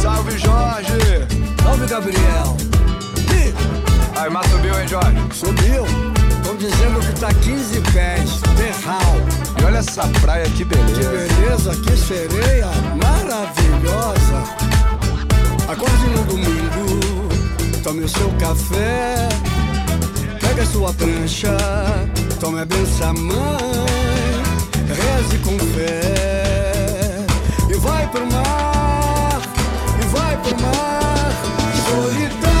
Salve Jorge! Salve Gabriel! Aí, mas subiu, hein, Jorge? Subiu! Estão dizendo que tá 15 pés, terral. E olha essa praia, que beleza. Que beleza, que sereia maravilhosa. Acorde no domingo, tome o seu café. Pega sua prancha, tome a benção, mãe. Reze com fé. E vai pro mar, e vai pro mar. Solitário,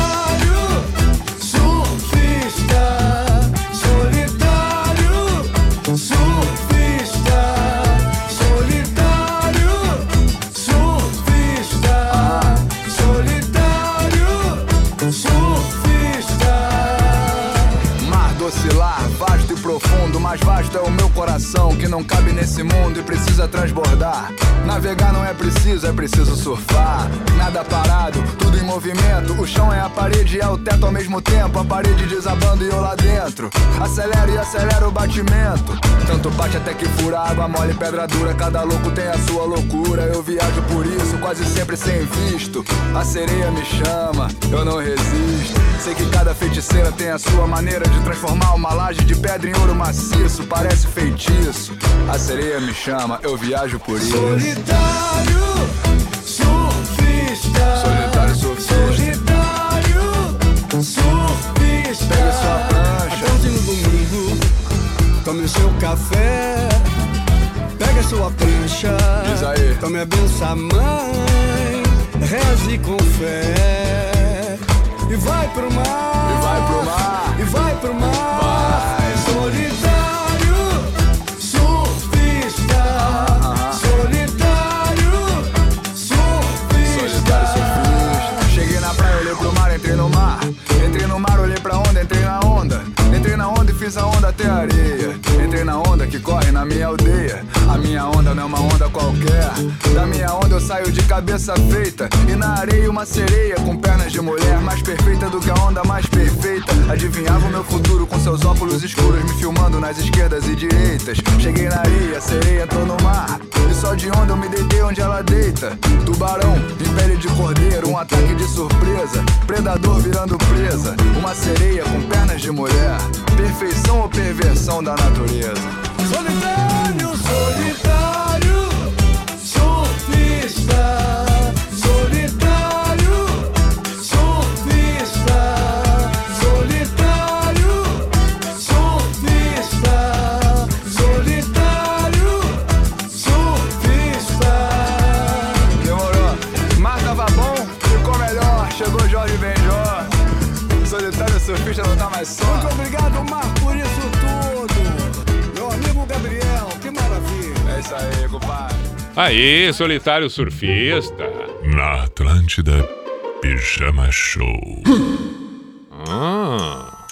que não cabe nesse mundo e precisa transbordar. Navegar não é preciso, é preciso surfar. Nada parado, tudo em movimento. O chão é a parede e é o teto ao mesmo tempo. A parede desabando e eu lá dentro. Acelero e acelero o batimento. Tanto bate até que fura água mole, pedra dura. Cada louco tem a sua loucura. Eu viajo por isso, quase sempre sem visto. A sereia me chama, eu não resisto. Sei que cada feiticeira tem a sua maneira de transformar uma laje de pedra em ouro maciço. Parece feitiço. A sereia me chama, eu viajo por isso. Solitário, surfista. Solitário surfista. Solitário, surfista. Pega sua prancha. Acorde no domingo, tome o seu café. Pega sua prancha. Diz aí. Tome a benção, mãe. Reze com fé. E vai pro mar. E vai pro mar. E vai pro mar. Vai. Solitário, surfista. Solitário, surfista. Solitário surfista. Cheguei na praia, olhei pro mar, entrei no mar. Entrei no mar, olhei pra onda, entrei na onda. Entrei na onda e fiz a onda até a areia. Entrei na onda que corre na minha aldeia. A minha onda não é uma onda qualquer. Da minha onda eu saio de cabeça feita. E na areia uma sereia com pernas de mulher. Mais perfeita do que a onda mais perfeita. Adivinhava o meu futuro com seus óculos escuros. Me filmando nas esquerdas e direitas. Cheguei na areia, sereia entrou no mar. De onda eu me deitei onde ela deita. Tubarão em pele de cordeiro. Um ataque de surpresa. Predador virando presa. Uma sereia com pernas de mulher. Perfeição ou perversão da natureza? Só. Muito obrigado, Mar, por isso tudo. Meu amigo Gabriel, que maravilha. É isso aí, compadre. Aí, solitário surfista. Na Atlântida Pijama Show. Ah,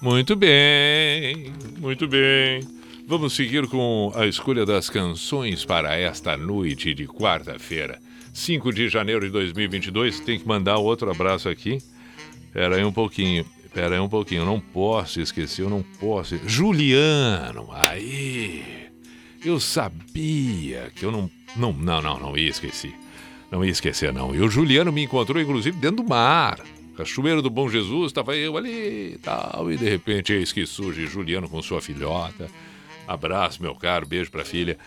muito bem, muito bem. Vamos seguir com a escolha das canções para esta noite de quarta-feira, 5 de janeiro de 2022. Tem que mandar outro abraço aqui. Pera aí um pouquinho, pera aí um pouquinho. Não posso esquecer, eu não posso. Juliano, aí. Eu sabia que eu não. Não, não, não, não ia esquecer. Não ia esquecer, não. E o Juliano me encontrou, inclusive, dentro do mar. Cachoeiro do Bom Jesus, estava eu ali e tal. E de repente, eis que surge Juliano com sua filhota. Abraço, meu caro, beijo pra filha.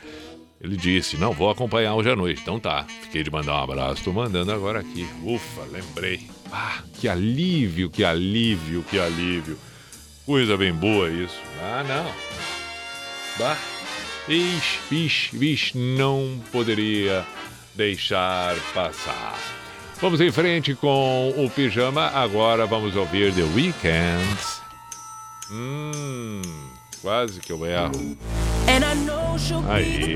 Ele disse: Não, vou acompanhar hoje à noite. Então tá, fiquei de mandar um abraço, tô mandando agora aqui. Ufa, lembrei. Ah, que alívio, que alívio, que alívio. Coisa bem boa isso. Ah, não. Bah. Ixi, vixe, vixe, não poderia deixar passar. Vamos em frente com o pijama. Agora vamos ouvir The Weeknd. Hum, quase que eu erro. And I know she'll be Aí.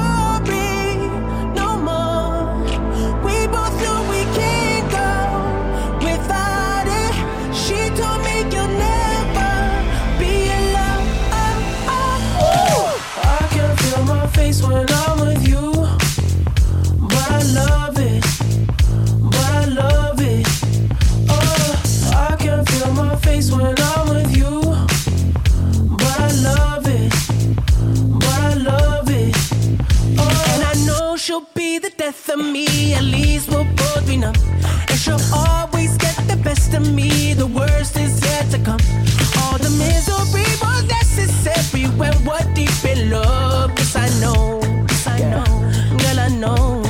of me, at least we'll both be numb. And she'll always get the best of me, the worst is yet to come. All the misery was necessary when we're deep in love. Yes, I know, yes, I know, girl, I know.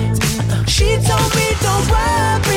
She told me don't worry.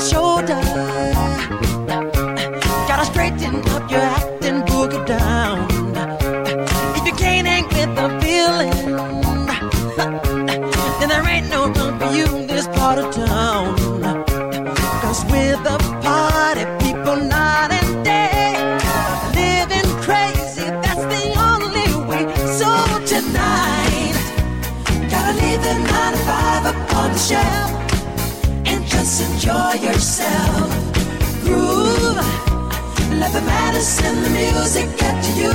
shoulder. to send the music at you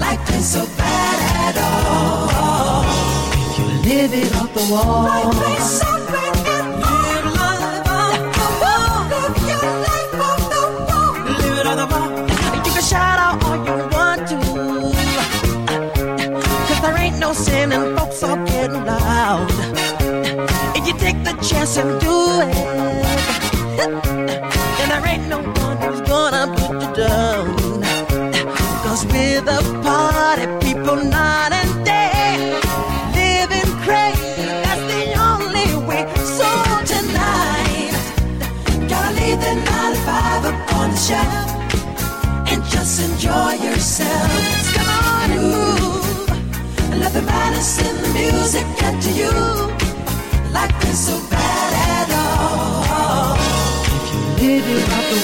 like ain't so bad at all. You live it off the wall. Life ain't so bad. Live life up the wall. Live your life up the wall. Live it up the wall. You can shout out all you want to. There ain't no sin in folks are getting loud. If you take the chance and do it, then there ain't no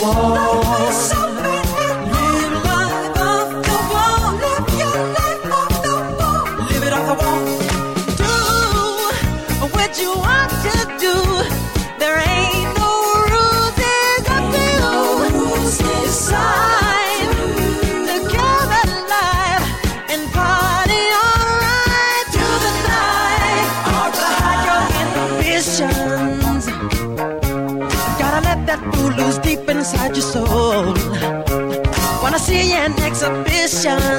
wall. Nation.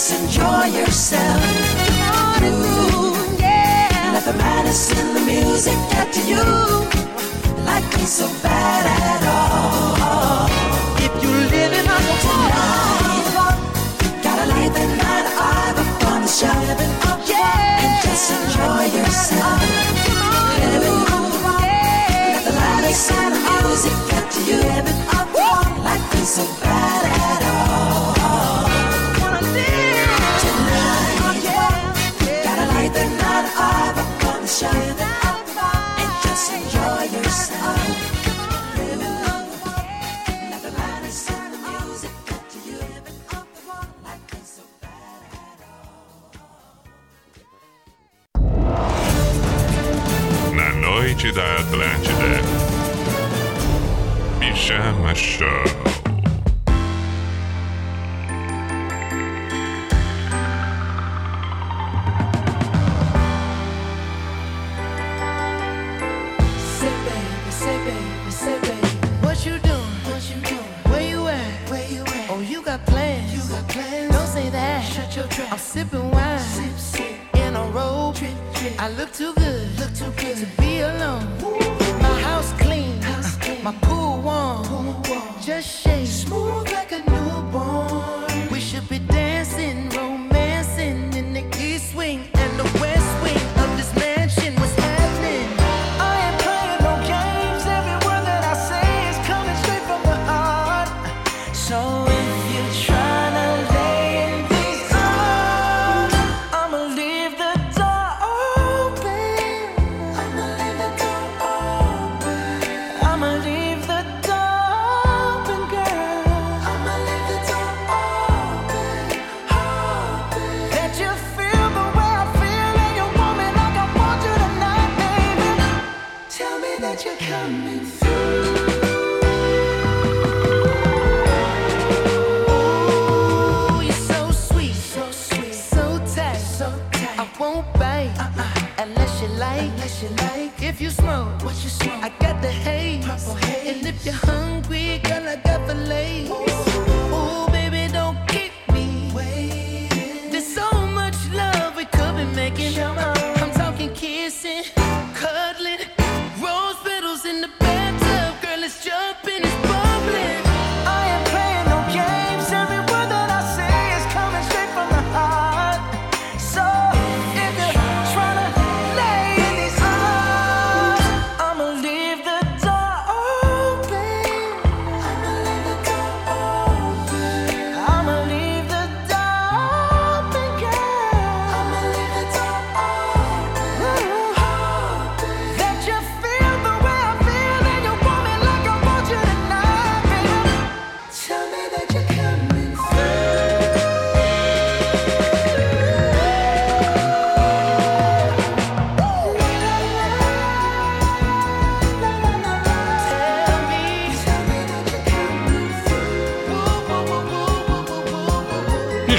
Just enjoy yourself. Ooh, yeah. Let the madness in the music get to you. Life ain't so bad at all. If you're living on tonight, gotta light the night eye upon the shelving up. Yeah. And just enjoy yourself. Ooh, yeah. Let the madness in the music get to you. Life ain't so bad. Da Atlântida. Pijama Show.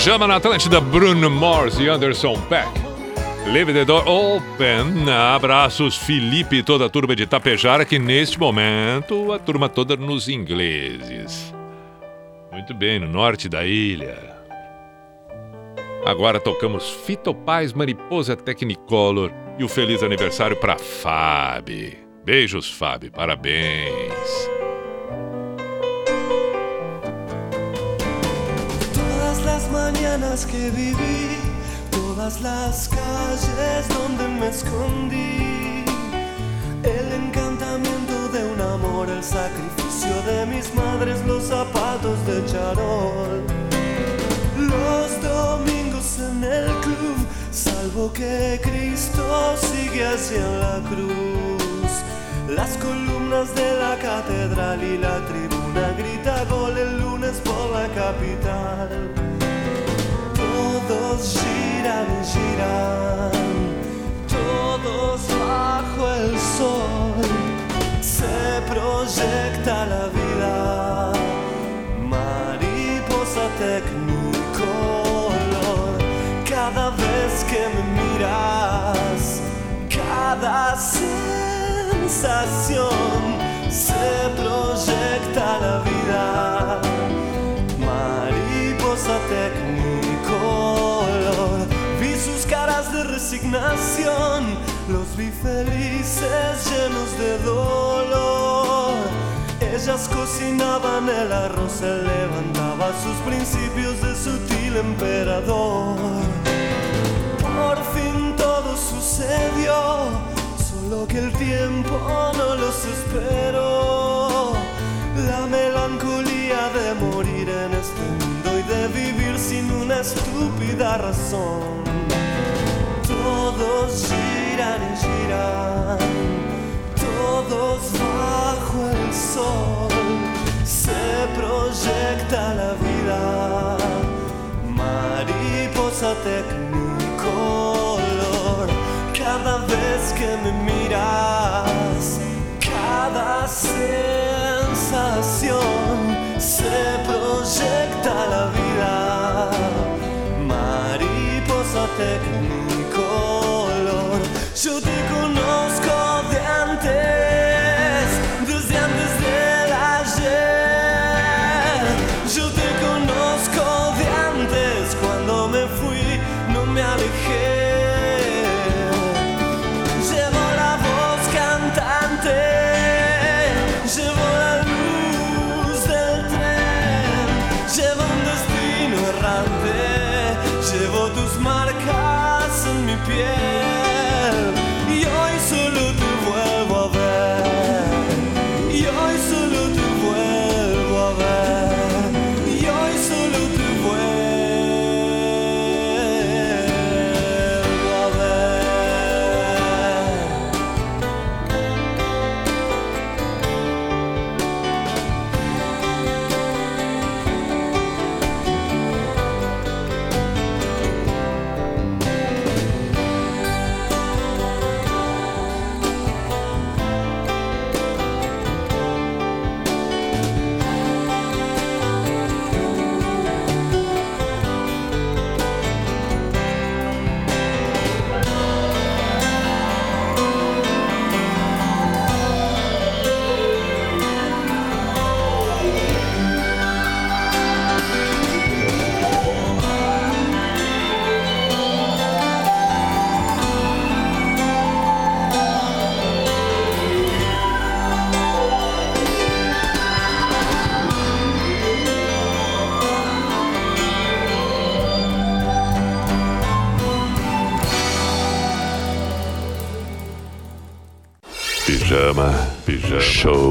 Pijama na Atlântida, Bruno Mars e Anderson Peck. Leave the door open. Abraços, Felipe e toda a turma de Tapejara, que neste momento a turma toda nos ingleses. Muito bem, no norte da ilha. Agora tocamos Fito Paz, Mariposa Technicolor e o feliz aniversário para Fábio. Beijos, Fábio. Parabéns. Que Cristo sigue hacia la cruz, las columnas de la catedral y la tribuna grita gol el lunes por la capital. Todos giran y giran, todos bajo el sol. Se proyecta sensación se proyecta la vida mariposa tecnicolor. Vi sus caras de resignación, los vi felices llenos de dolor. Ellas cocinaban el arroz, él levantaba sus principios de sutil emperador. Por fin todo sucedió, solo que el tiempo no los esperó. La melancolía de morir en este mundo y de vivir sin una estúpida razón. Todos giran y giran, todos bajo el sol. Se proyecta la vida, mariposa tecnicolor. Cada vez que me miras, cada sensación se proyecta la vida. Mariposa tecnicolor. Yo te conozco show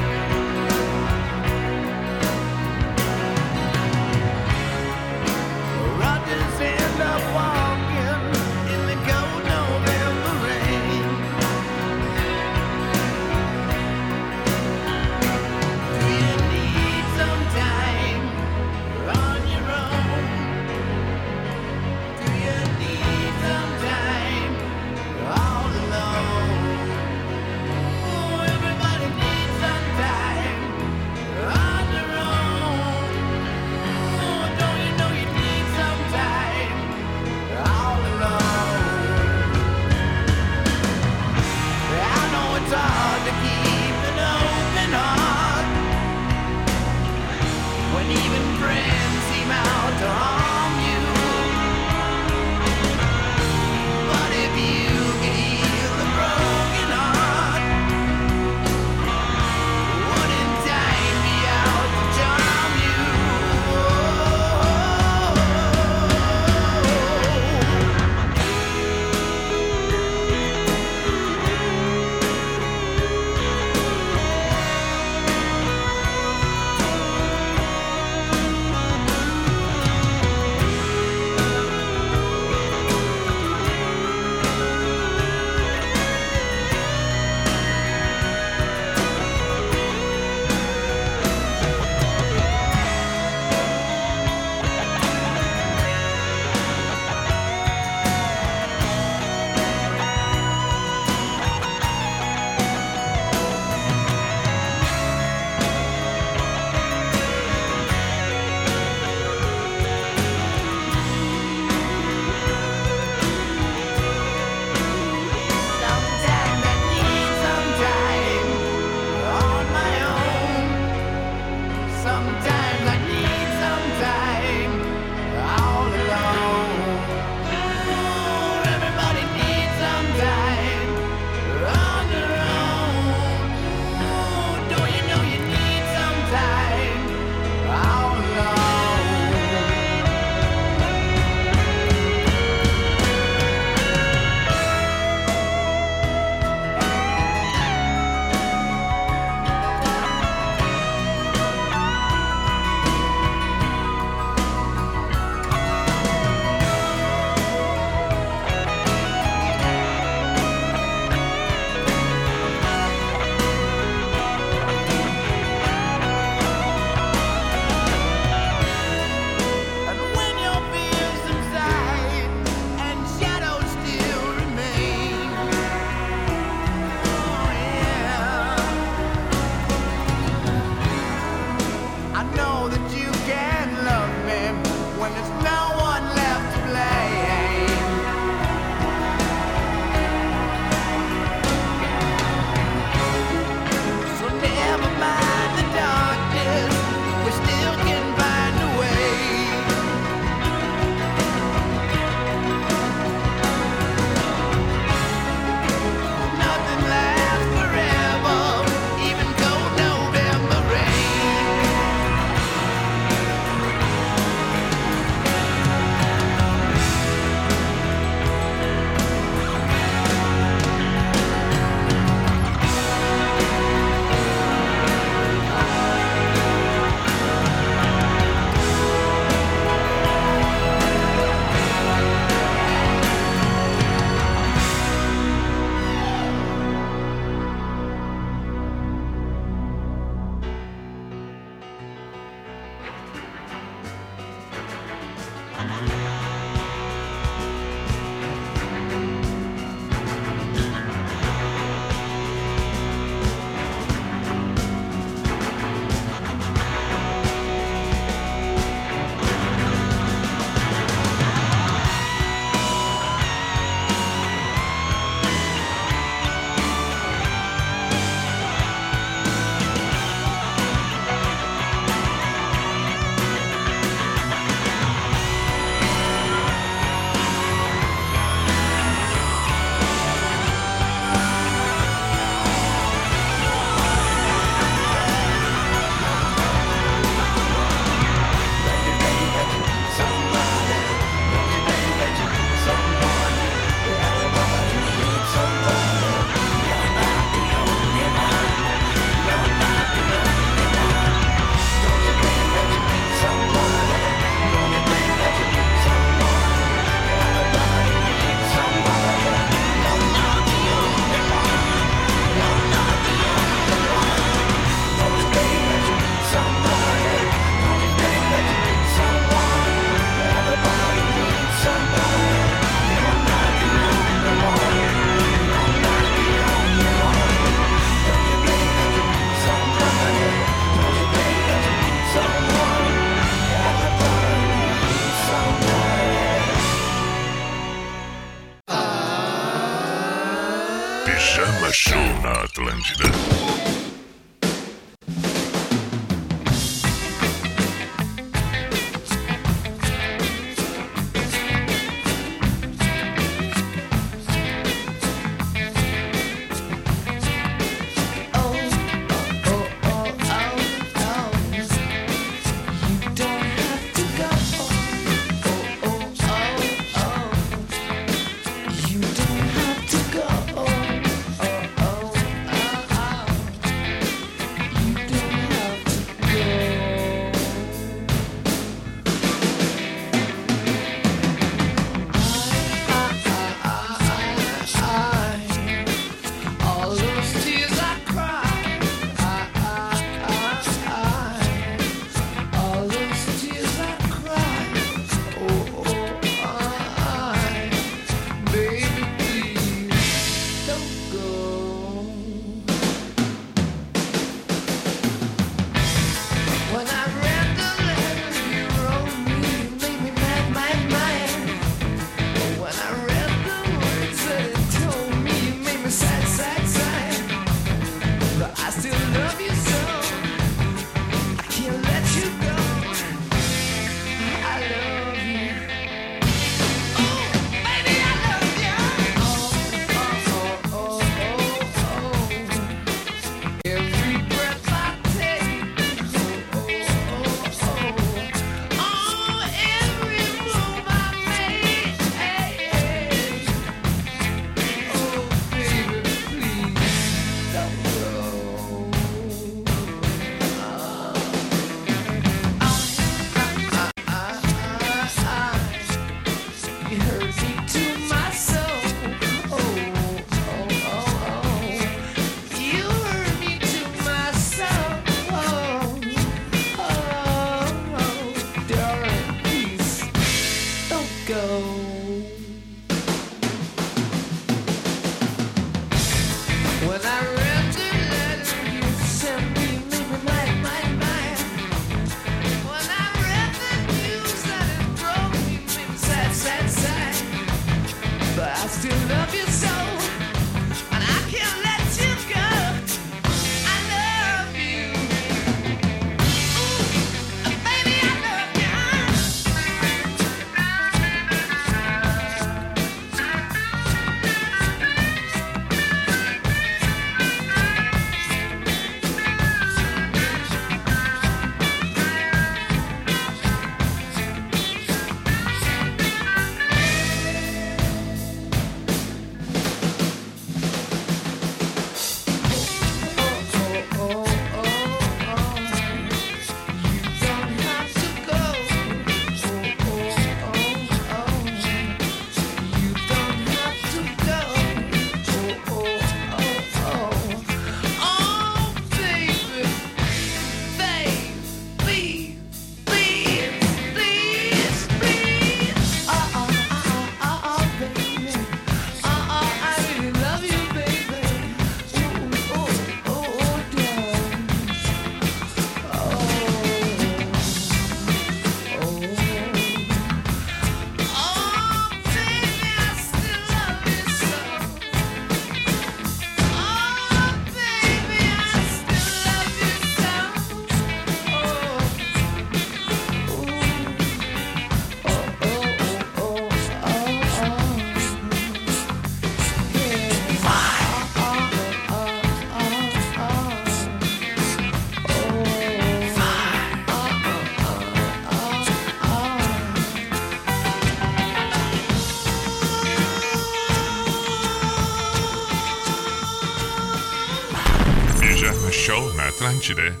Show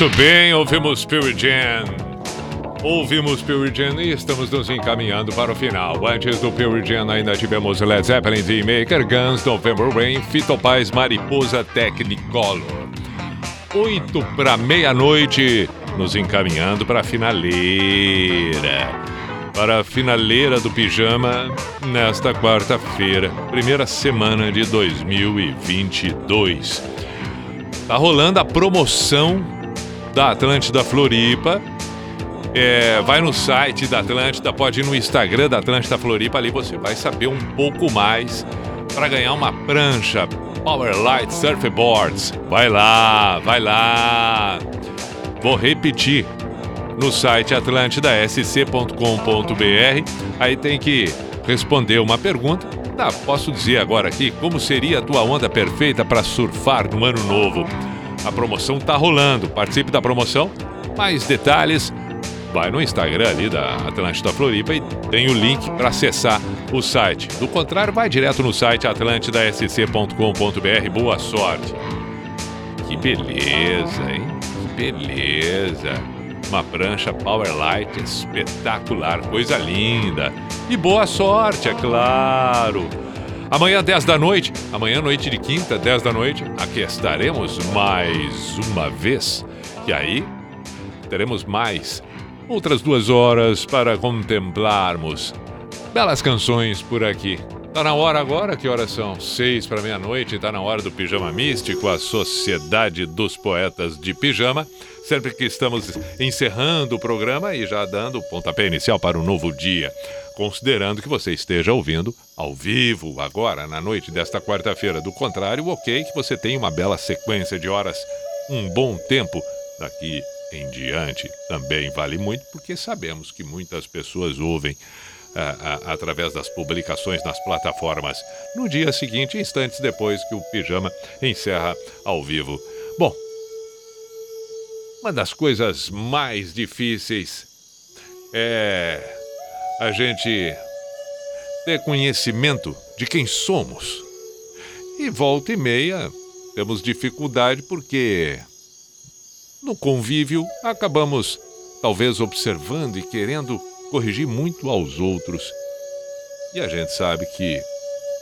Muito bem, ouvimos Pure Jam. Ouvimos Pure Jam e estamos nos encaminhando para o final. Antes do Pure Jam ainda tivemos Led Zeppelin, The Maker, Guns, November Rain, Fito Paz, Mariposa Technicolor. Oito para meia-noite, nos encaminhando para a finaleira. Para a finaleira do pijama nesta quarta-feira, primeira semana de 2022. Tá rolando a promoção da Atlântida Floripa. É, vai no site da Atlântida, pode ir no Instagram da Atlântida Floripa, ali você vai saber um pouco mais para ganhar uma prancha Powerlight Surfboards. Vai lá, vai lá. Vou repetir. No site atlantidaSC.com.br, aí tem que responder uma pergunta. Tá, posso dizer agora aqui como seria a tua onda perfeita para surfar no ano novo. A promoção tá rolando. Participe da promoção. Mais detalhes vai no Instagram ali da Atlântida Floripa e tem o link para acessar o site. Do contrário, vai direto no site atlantidasc.com.br. Boa sorte. Que beleza, hein? Que beleza. Uma prancha Powerlight espetacular, coisa linda. E boa sorte, é claro. Amanhã, 10 da noite, amanhã, noite de quinta, 10 da noite, aqui estaremos mais uma vez. E aí, teremos mais outras duas horas para contemplarmos belas canções por aqui. Tá na hora agora? Que horas são? Seis para meia-noite. Tá na hora do Pijama Místico, a Sociedade dos Poetas de Pijama. Sempre que estamos encerrando o programa e já dando o pontapé inicial para o novo dia. Considerando que você esteja ouvindo ao vivo agora, na noite desta quarta-feira. Do contrário, ok que você tem uma bela sequência de horas, um bom tempo daqui em diante. Também vale muito porque sabemos que muitas pessoas ouvem ah, ah, através das publicações nas plataformas no dia seguinte, instantes depois que o pijama encerra ao vivo. Bom, uma das coisas mais difíceis é a gente ter conhecimento de quem somos. E volta e meia temos dificuldade porque no convívio acabamos talvez observando e querendo corrigir muito aos outros. E a gente sabe que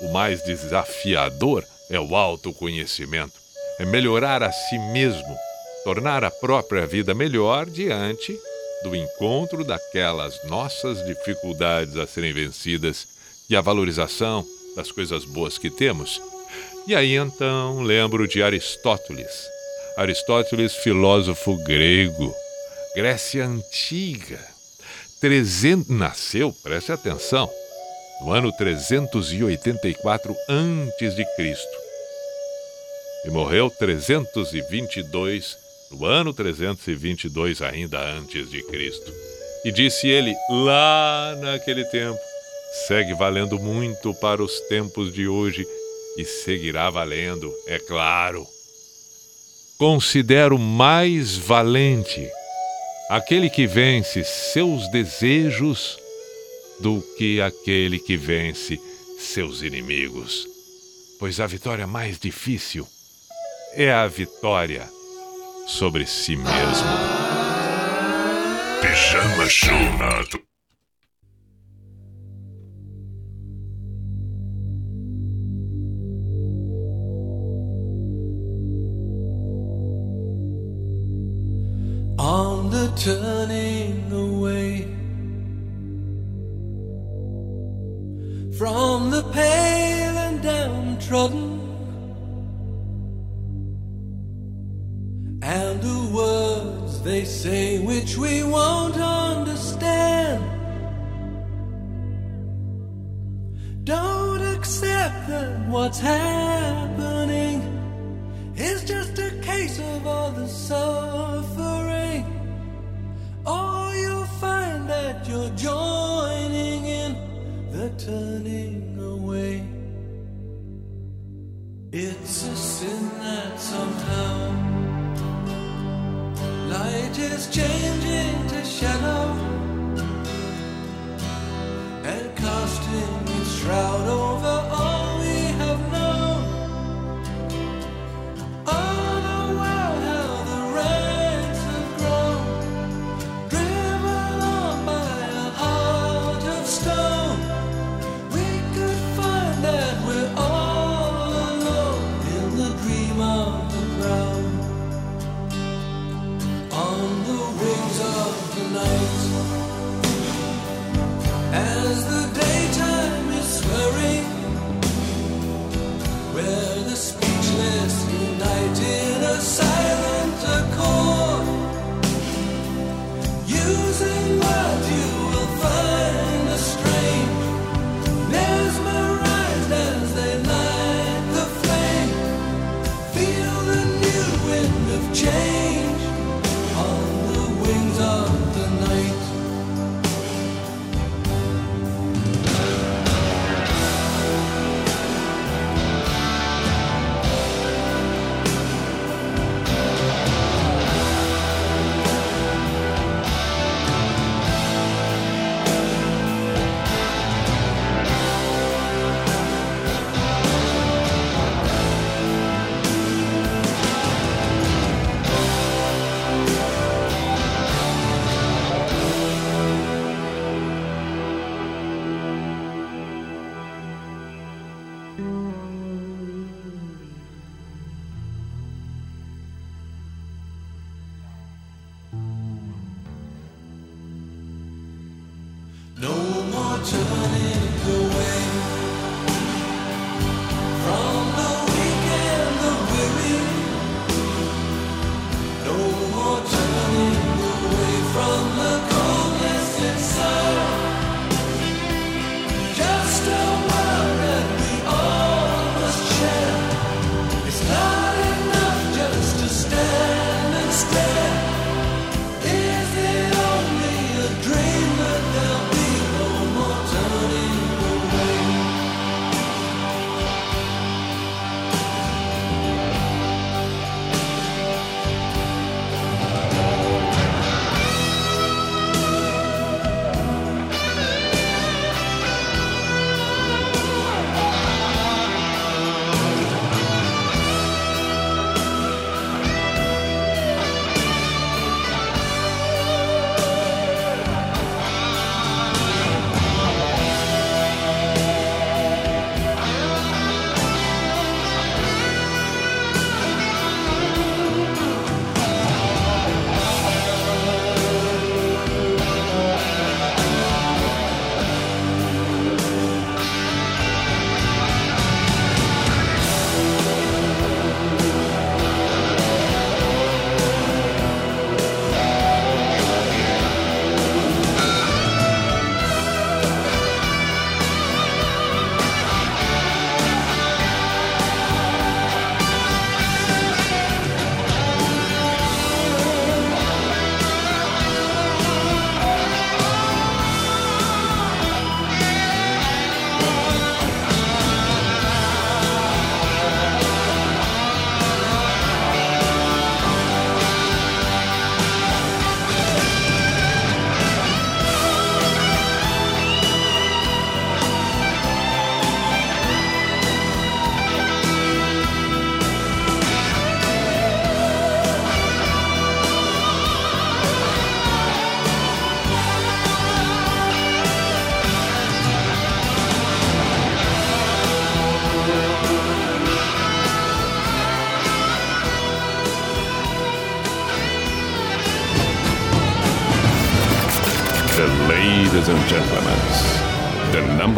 o mais desafiador é o autoconhecimento, é melhorar a si mesmo, tornar a própria vida melhor diante do encontro daquelas nossas dificuldades a serem vencidas e a valorização das coisas boas que temos. E aí então lembro de Aristóteles. Aristóteles, filósofo grego, Grécia Antiga. 300, nasceu, preste atenção, no ano 384 antes de Cristo. E morreu 322 no ano 322 ainda antes de Cristo. E disse ele lá naquele tempo: segue valendo muito para os tempos de hoje e seguirá valendo, é claro. Considero mais valente aquele que vence seus desejos do que aquele que vence seus inimigos. Pois a vitória mais difícil é a vitória sobre si mesmo. Pijama Show na on the turning away from the pale and downtrodden and the words they say which we won't understand. Don't accept that what's happening is just a case of all the suffering. Or you'll find that you're joining in the turning away. It's a sin that somehow light is changing to shadow and casting its shroud over all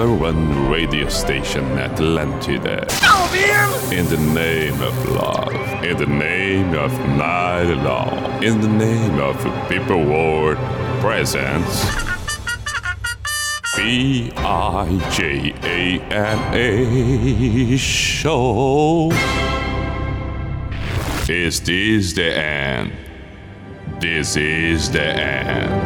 number one radio station Atlantida. In the name of love, in the name of night law, in the name of people world presence. B I J A N A show. Is this the end? This is the end.